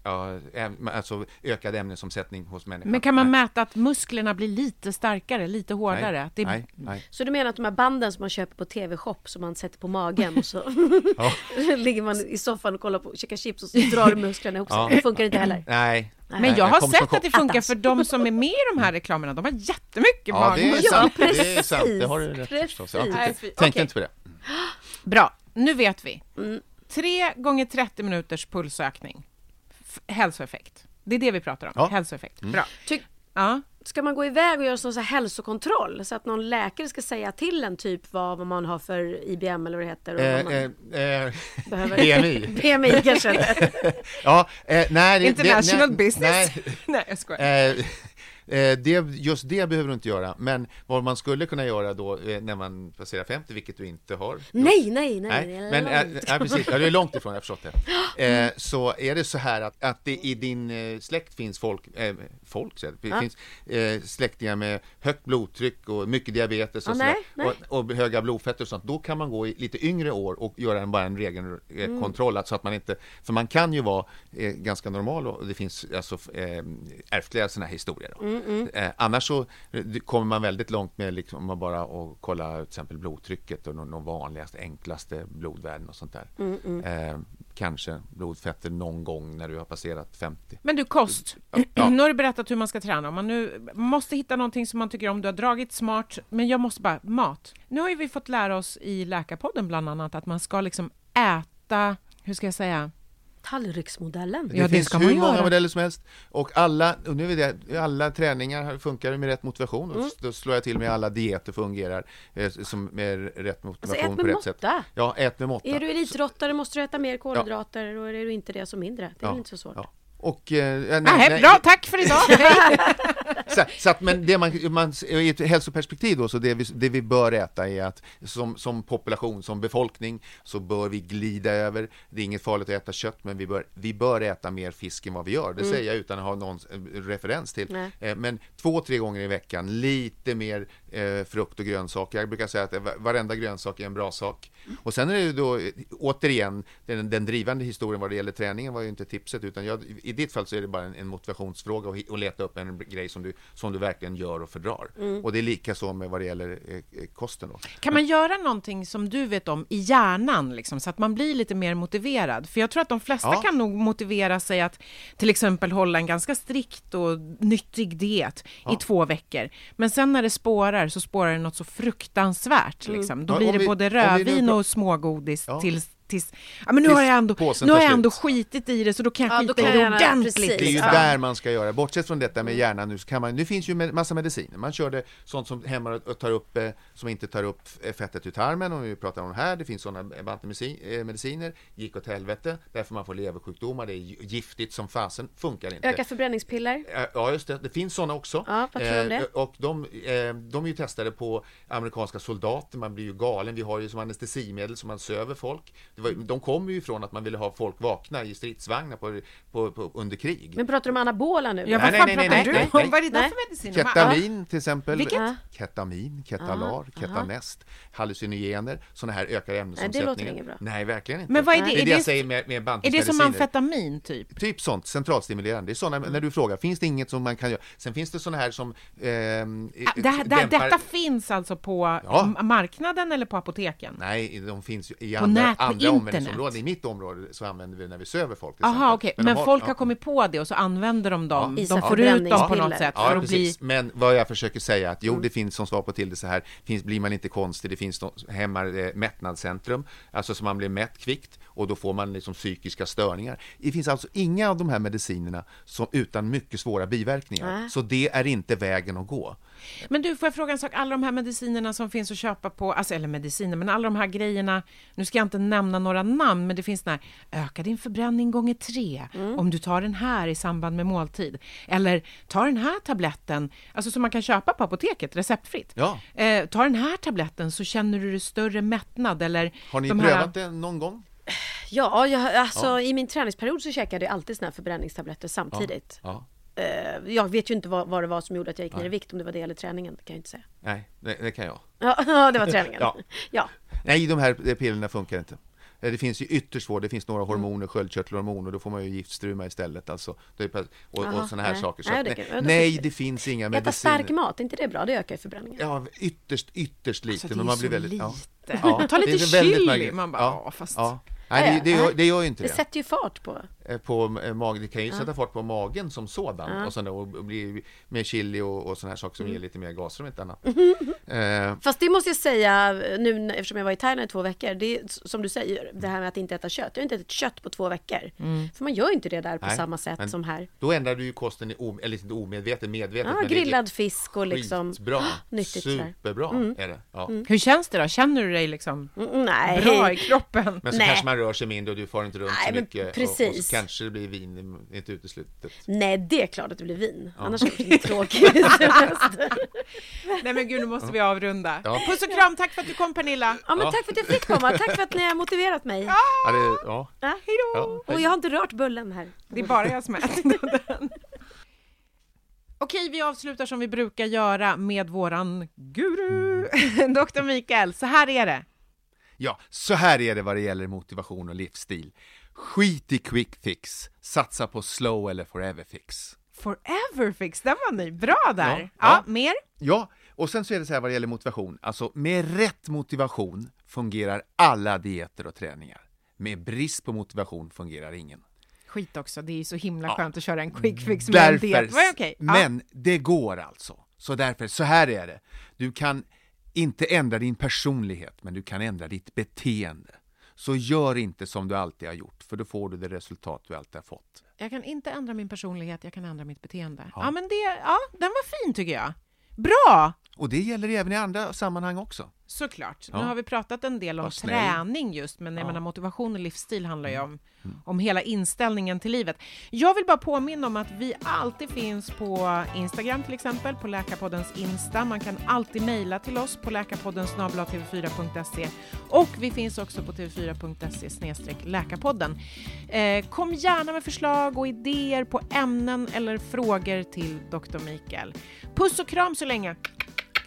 Speaker 2: äm- alltså ökad ämnesomsättning hos människan.
Speaker 1: Men kan man
Speaker 2: nej.
Speaker 1: mäta att musklerna blir lite starkare, lite hårdare?
Speaker 2: Nej,
Speaker 1: det...
Speaker 2: nej, nej.
Speaker 3: Så du menar att de här banden som man köper på TV-shop som man sätter på magen och så
Speaker 2: Ja.
Speaker 3: ligger man i soffan och kollar på, käkar chips och så drar musklerna ihop sig.
Speaker 2: Ja.
Speaker 3: Det funkar inte heller.
Speaker 2: Nej.
Speaker 1: Men
Speaker 2: Nej,
Speaker 1: jag har sett att det funkar för de som är med i de här reklamerna, de har jättemycket
Speaker 2: Ja, det är
Speaker 1: magmuskler.
Speaker 2: sant. Det är sant. Det har du rätt i förstås. Jag tänkte,
Speaker 1: okej.
Speaker 2: inte på det.
Speaker 1: Bra, nu vet vi. Tre gånger 30 minuters pulsökning. F- hälsoeffekt. Det är det vi pratar om.
Speaker 2: Ja.
Speaker 1: Hälsoeffekt.
Speaker 2: Mm.
Speaker 1: Bra.
Speaker 3: Ty-
Speaker 1: Ja.
Speaker 3: Ska man gå iväg och göra sån så här hälsokontroll så att någon läkare ska säga till en typ vad, vad man har för IBM eller vad det heter? Och vad man
Speaker 2: Eh, eh, eh,
Speaker 3: behöver?
Speaker 2: BMI.
Speaker 3: BMI kanske?
Speaker 2: ja, eh, nej,
Speaker 1: International
Speaker 2: det, nej,
Speaker 1: business.
Speaker 2: Nej,
Speaker 1: Nej, jag skojar.
Speaker 2: Eh, eh, det, just det behöver du inte göra, men vad man skulle kunna göra då eh, när man passerar 50, vilket du inte har.
Speaker 3: Nej, nej, nej. det är
Speaker 2: men eh,
Speaker 3: långt.
Speaker 2: ja, precis, ja, du är långt ifrån, jag har förstått det. Eh, så är det så här att, att det i din eh, släkt finns folk, eh, folk så det
Speaker 3: Ja.
Speaker 2: finns eh, släktingar med högt blodtryck och mycket diabetes och,
Speaker 3: Ja, nej, nej.
Speaker 2: och, och höga blodfetter och sånt, då kan man gå i lite yngre år och göra en, bara en regelkontroll, eh,
Speaker 3: Mm.
Speaker 2: så att man inte, för man kan ju vara eh, ganska normal och det finns alltså eh, ärftliga sådana här historier. Då.
Speaker 3: Mm, mm.
Speaker 2: Annars så kommer man väldigt långt med liksom, om man bara och kolla till exempel blodtrycket och de, vanligaste, enklaste blodvärden och sånt där.
Speaker 3: Mm.
Speaker 2: Eh, kanske blodfetter någon gång när du har passerat 50.
Speaker 1: Men du, kost.
Speaker 2: Ja.
Speaker 1: Nu har du berättat hur man ska träna. Om man nu måste hitta någonting som man tycker om. Du har dragit smart, men jag måste bara... Mat. Nu har ju vi fått lära oss i Läkarpodden bland annat att man ska liksom äta... Hur ska jag säga?
Speaker 3: Tallriksmodellen.
Speaker 2: Det
Speaker 1: Ja, det
Speaker 2: finns
Speaker 1: ska
Speaker 2: hur många
Speaker 1: göra.
Speaker 2: modeller som helst och alla, och nu är det, alla träningar funkar med rätt motivation och
Speaker 3: Mm.
Speaker 2: då slår jag till med alla dieter fungerar eh, som med rätt motivation
Speaker 3: Alltså, ät
Speaker 2: på
Speaker 3: med
Speaker 2: rätt sätt.
Speaker 3: måtta.
Speaker 2: Ja, ät med måtta.
Speaker 3: Är du elitidrottare måste du äta mer kolhydrater och är du inte det så mindre. Det är
Speaker 2: Ja,
Speaker 3: inte så svårt.
Speaker 2: ja. Och, eh, nej,
Speaker 1: Nej,
Speaker 2: nej,
Speaker 1: bra, tack för idag!
Speaker 2: Så, så att, men det man, man, i ett hälsoperspektiv då, så det vi, det vi bör äta är att som, som population, som befolkning, så bör vi glida över. Det är inget farligt att äta kött, men vi bör, vi bör äta mer fisk än vad vi gör. Det
Speaker 3: Mm.
Speaker 2: säger jag utan att ha någon eh, referens till.
Speaker 3: Nej.
Speaker 2: Eh, Men två, tre gånger i veckan, lite mer eh, frukt och grönsaker. Jag brukar säga att va- varenda grönsak är en bra sak. Och sen är det ju då, eh, återigen, den, den drivande historien vad det gäller träningen var ju inte tipset, utan jag, i ditt fall så är det bara en, en motivationsfråga hi- att leta upp en grej som du, som du verkligen gör och fördrar.
Speaker 1: Mm.
Speaker 2: Och det är lika så med vad det gäller eh, eh, kosten då.
Speaker 1: Kan man göra någonting som du vet om i hjärnan, liksom, så att man blir lite mer motiverad? För jag tror att de flesta
Speaker 2: Ja.
Speaker 1: kan nog motivera sig att till exempel hålla en ganska strikt och nyttig diet
Speaker 2: Ja.
Speaker 1: i två veckor. Men sen när det spårar så spårar det något så fruktansvärt.
Speaker 3: Mm.
Speaker 1: Liksom. Då
Speaker 2: Ja,
Speaker 1: blir det
Speaker 2: vi-
Speaker 1: både rödvin och smågodis
Speaker 2: Ja.
Speaker 1: tills Tills, ja, men nu
Speaker 2: Tills
Speaker 1: har jag ändå, nu har jag ändå skitit i det så då kan jag
Speaker 3: Ja,
Speaker 1: skita
Speaker 3: kan
Speaker 1: i det ordentligt.
Speaker 3: precis.
Speaker 2: Det är ju
Speaker 1: liksom.
Speaker 2: där man ska göra. Bortsett från detta med hjärnan nu så kan man, nu finns ju massa mediciner. Man körde sånt som hämmar och tar upp, eh, som inte tar upp eh, fettet ur tarmen, om vi pratar om här. Det finns sådana bantemediciner, gick åt helvete, därför man får leversjukdomar, det är gi- giftigt som fasen, funkar inte.
Speaker 3: Öka förbränningspiller.
Speaker 2: Eh, Ja, just det. Det finns sådana också.
Speaker 3: Ja, vad tror du om det?
Speaker 2: Eh, Och de, eh, de är ju testade på amerikanska soldater. Man blir ju galen. Vi har ju som anestesimedel som man söver folk. Var, de kommer ju ifrån att man ville ha folk vakna i stridsvagnar på, på, på, under krig.
Speaker 3: Men pratar du om anabola nu?
Speaker 1: Ja,
Speaker 2: Nej, nej, nej,
Speaker 1: pratar
Speaker 2: nej,
Speaker 1: du
Speaker 2: nej, nej.
Speaker 1: Vad är det
Speaker 3: Nej.
Speaker 1: för mediciner?
Speaker 2: Ketamin till exempel.
Speaker 1: Vilket?
Speaker 2: Ketamin, ketalar,
Speaker 3: Aha,
Speaker 2: ketanest, hallucinogener. Sådana här ökar
Speaker 3: Nej,
Speaker 2: ämnesomsättningen.
Speaker 3: det låter inget bra.
Speaker 2: Nej, verkligen inte.
Speaker 1: Men vad är det?
Speaker 2: Det är
Speaker 1: Är
Speaker 2: det jag säger med, med
Speaker 1: Är det som amfetamin, typ?
Speaker 2: Typ sånt, centralstimulerande. Det är såna, när du frågar, finns det inget som man kan göra? Sen finns det såna här som...
Speaker 1: Ah, Det, här- det,
Speaker 2: dämpar-
Speaker 1: Detta finns alltså på
Speaker 2: Ja.
Speaker 1: marknaden eller på apoteken?
Speaker 2: Nej, de finns ju i
Speaker 1: På
Speaker 2: andra,
Speaker 1: nät,
Speaker 2: andra? Användningsområden. I mitt område så använder vi det när vi söver folk. exempel.
Speaker 1: okej.
Speaker 2: de
Speaker 1: Men,
Speaker 2: har-
Speaker 1: folk
Speaker 2: ja.
Speaker 1: har kommit på det och så använder de dem.
Speaker 3: I
Speaker 1: de får ut dem på något sätt
Speaker 2: Ja,
Speaker 1: för att bli...
Speaker 2: Men vad jag försöker säga är att
Speaker 1: Mm.
Speaker 2: jo, det finns som svar på till det så här, finns, blir man inte konstig, det finns hämmar eh, mättnadscentrum, alltså så man blir mätt kvickt och då får man liksom psykiska störningar. Det finns alltså inga av de här medicinerna som utan mycket svåra biverkningar,
Speaker 3: Nej.
Speaker 2: så det är inte vägen att gå.
Speaker 1: Men du, får jag fråga en sak? Alla de här medicinerna som finns att köpa på, alltså, eller mediciner, men alla de här grejerna, nu ska jag inte nämna några namn, men det finns den här, öka din förbränning gånger tre,
Speaker 3: Mm.
Speaker 1: om du tar den här i samband med måltid. Eller, ta den här tabletten, alltså som man kan köpa på apoteket, receptfritt.
Speaker 2: Ja.
Speaker 1: Eh, ta den här tabletten så känner du större mättnad, eller
Speaker 2: Har ni
Speaker 1: de
Speaker 2: prövat
Speaker 1: här...
Speaker 2: det någon gång?
Speaker 3: Ja, jag, alltså
Speaker 2: Ja.
Speaker 3: i min träningsperiod så käkade jag alltid såna här förbränningstabletter samtidigt.
Speaker 2: Ja.
Speaker 3: Eh, jag vet ju inte vad, vad det var som gjorde att jag gick ner i vikt, om det var det eller träningen, det kan jag inte säga.
Speaker 2: Nej, det, det kan jag.
Speaker 3: Ja, det var träningen.
Speaker 2: Ja.
Speaker 3: ja.
Speaker 2: Nej, de här pillerna funkar inte. Eh, Det finns ju ytterst svårt, det finns
Speaker 3: Mm.
Speaker 2: några hormoner, sköldkörtelhormoner, då får man ju giftstruma istället alltså. Och,
Speaker 3: Jaha,
Speaker 2: och sådana här
Speaker 3: nej.
Speaker 2: saker. Så
Speaker 3: Nej, det
Speaker 2: nej,
Speaker 3: ja,
Speaker 2: nej,
Speaker 3: finns det.
Speaker 2: finns inga
Speaker 3: Äta
Speaker 2: mediciner.
Speaker 3: stark mat, är inte det bra? Det ökar ju förbränningen.
Speaker 2: Ja, ytterst, ytterst lite.
Speaker 1: Alltså, det är
Speaker 2: men man
Speaker 1: så
Speaker 2: blir väldigt, ja.
Speaker 1: lite.
Speaker 2: Ja,
Speaker 1: Ta lite
Speaker 2: väldigt
Speaker 1: chili. Man bara,
Speaker 2: ja,
Speaker 1: ja, fast-
Speaker 2: ja. Nej, det, det, gör, det gör ju inte
Speaker 3: Det
Speaker 2: det.
Speaker 3: sätter ju fart på.
Speaker 2: Eh, På eh, magen, det kan ju
Speaker 3: Ja.
Speaker 2: sätta fart på magen som sådan
Speaker 3: Ja.
Speaker 2: och, sådär, och bli med chili och, och sådana här saker som
Speaker 3: Mm.
Speaker 2: ger lite mer gaser om inte annat. Eh,
Speaker 3: Fast det måste jag säga nu eftersom jag var i Thailand i två veckor. Det är som du säger, det här med att inte äta kött. Jag har inte ätit kött på två veckor. För man gör inte det där på
Speaker 2: nej,
Speaker 3: samma sätt
Speaker 2: men
Speaker 3: som här.
Speaker 2: Då ändrar du ju kosten, i o, eller inte omedvetet, medvetet.
Speaker 3: Ja,
Speaker 2: men det är
Speaker 3: grillad fisk och liksom...
Speaker 2: Skitbra,
Speaker 3: Nyttigt
Speaker 2: superbra
Speaker 3: Mm.
Speaker 2: är det. Ja.
Speaker 1: Hur känns det då? Känner du dig liksom
Speaker 3: Mm, nej.
Speaker 1: bra i kroppen?
Speaker 2: Men så
Speaker 3: Nej.
Speaker 2: kanske man rör sig mindre och du får inte runt
Speaker 3: Nej,
Speaker 2: så mycket. Och, och
Speaker 3: precis.
Speaker 2: så kanske det blir vin, det är inte uteslutet.
Speaker 3: Nej, det är klart att det blir vin.
Speaker 2: Ja.
Speaker 3: Annars är det lite tråkigt.
Speaker 1: Nej men gud, nu måste vi avrunda.
Speaker 2: Ja.
Speaker 1: Puss och kram, tack för att du kom Pernilla.
Speaker 3: Ja, men
Speaker 2: Ja.
Speaker 3: tack för att jag fick komma. Tack för att ni har motiverat mig.
Speaker 2: Ja, det, ja.
Speaker 3: Ja.
Speaker 1: Hej då!
Speaker 3: Och jag har inte rört bullen här.
Speaker 1: Det är bara jag som ätit den. Okej, vi avslutar som vi brukar göra med våran guru, Dr. Mikael. Så här är det.
Speaker 2: ja, så här är det vad det gäller motivation och livsstil. Skit i quick fix, satsa på slow eller forever fix.
Speaker 1: Forever fix, den var ny. Bra där. Ja,
Speaker 2: Ja, ja.
Speaker 1: mer?
Speaker 2: Ja, och sen så är det så här vad det gäller motivation. Alltså med rätt motivation fungerar alla dieter och träningar. Med brist på motivation fungerar ingen.
Speaker 1: Skit också, det är ju så himla
Speaker 2: Ja.
Speaker 1: skönt att köra en quick fix med en
Speaker 2: Därför,
Speaker 1: diet. Var okej? Ja.
Speaker 2: men det går alltså. Så därför, så här är det. Du kan inte ändra din personlighet, men du kan ändra ditt beteende. Så gör inte som du alltid har gjort, för då får du det resultat du alltid har fått.
Speaker 1: Jag kan inte ändra min personlighet, jag kan ändra mitt beteende. Ja,
Speaker 2: Ja.
Speaker 1: men det, ja, den var fin tycker jag. Bra!
Speaker 2: Och det gäller även i andra sammanhang också.
Speaker 1: Såklart.
Speaker 2: Ja.
Speaker 1: Nu har vi pratat en del om träning just, men jag
Speaker 2: Ja.
Speaker 1: menar motivation och livsstil handlar ju om, om hela inställningen till livet. Jag vill bara påminna om att vi alltid finns på Instagram till exempel, på Läkarpoddens Insta. Man kan alltid mejla till oss på läkarpodden tv4.se och vi finns också på tv4.se snedstreck läkarpodden. Eh, kom gärna med förslag och idéer på ämnen eller frågor till Dr. Mikael. Puss och kram så länge!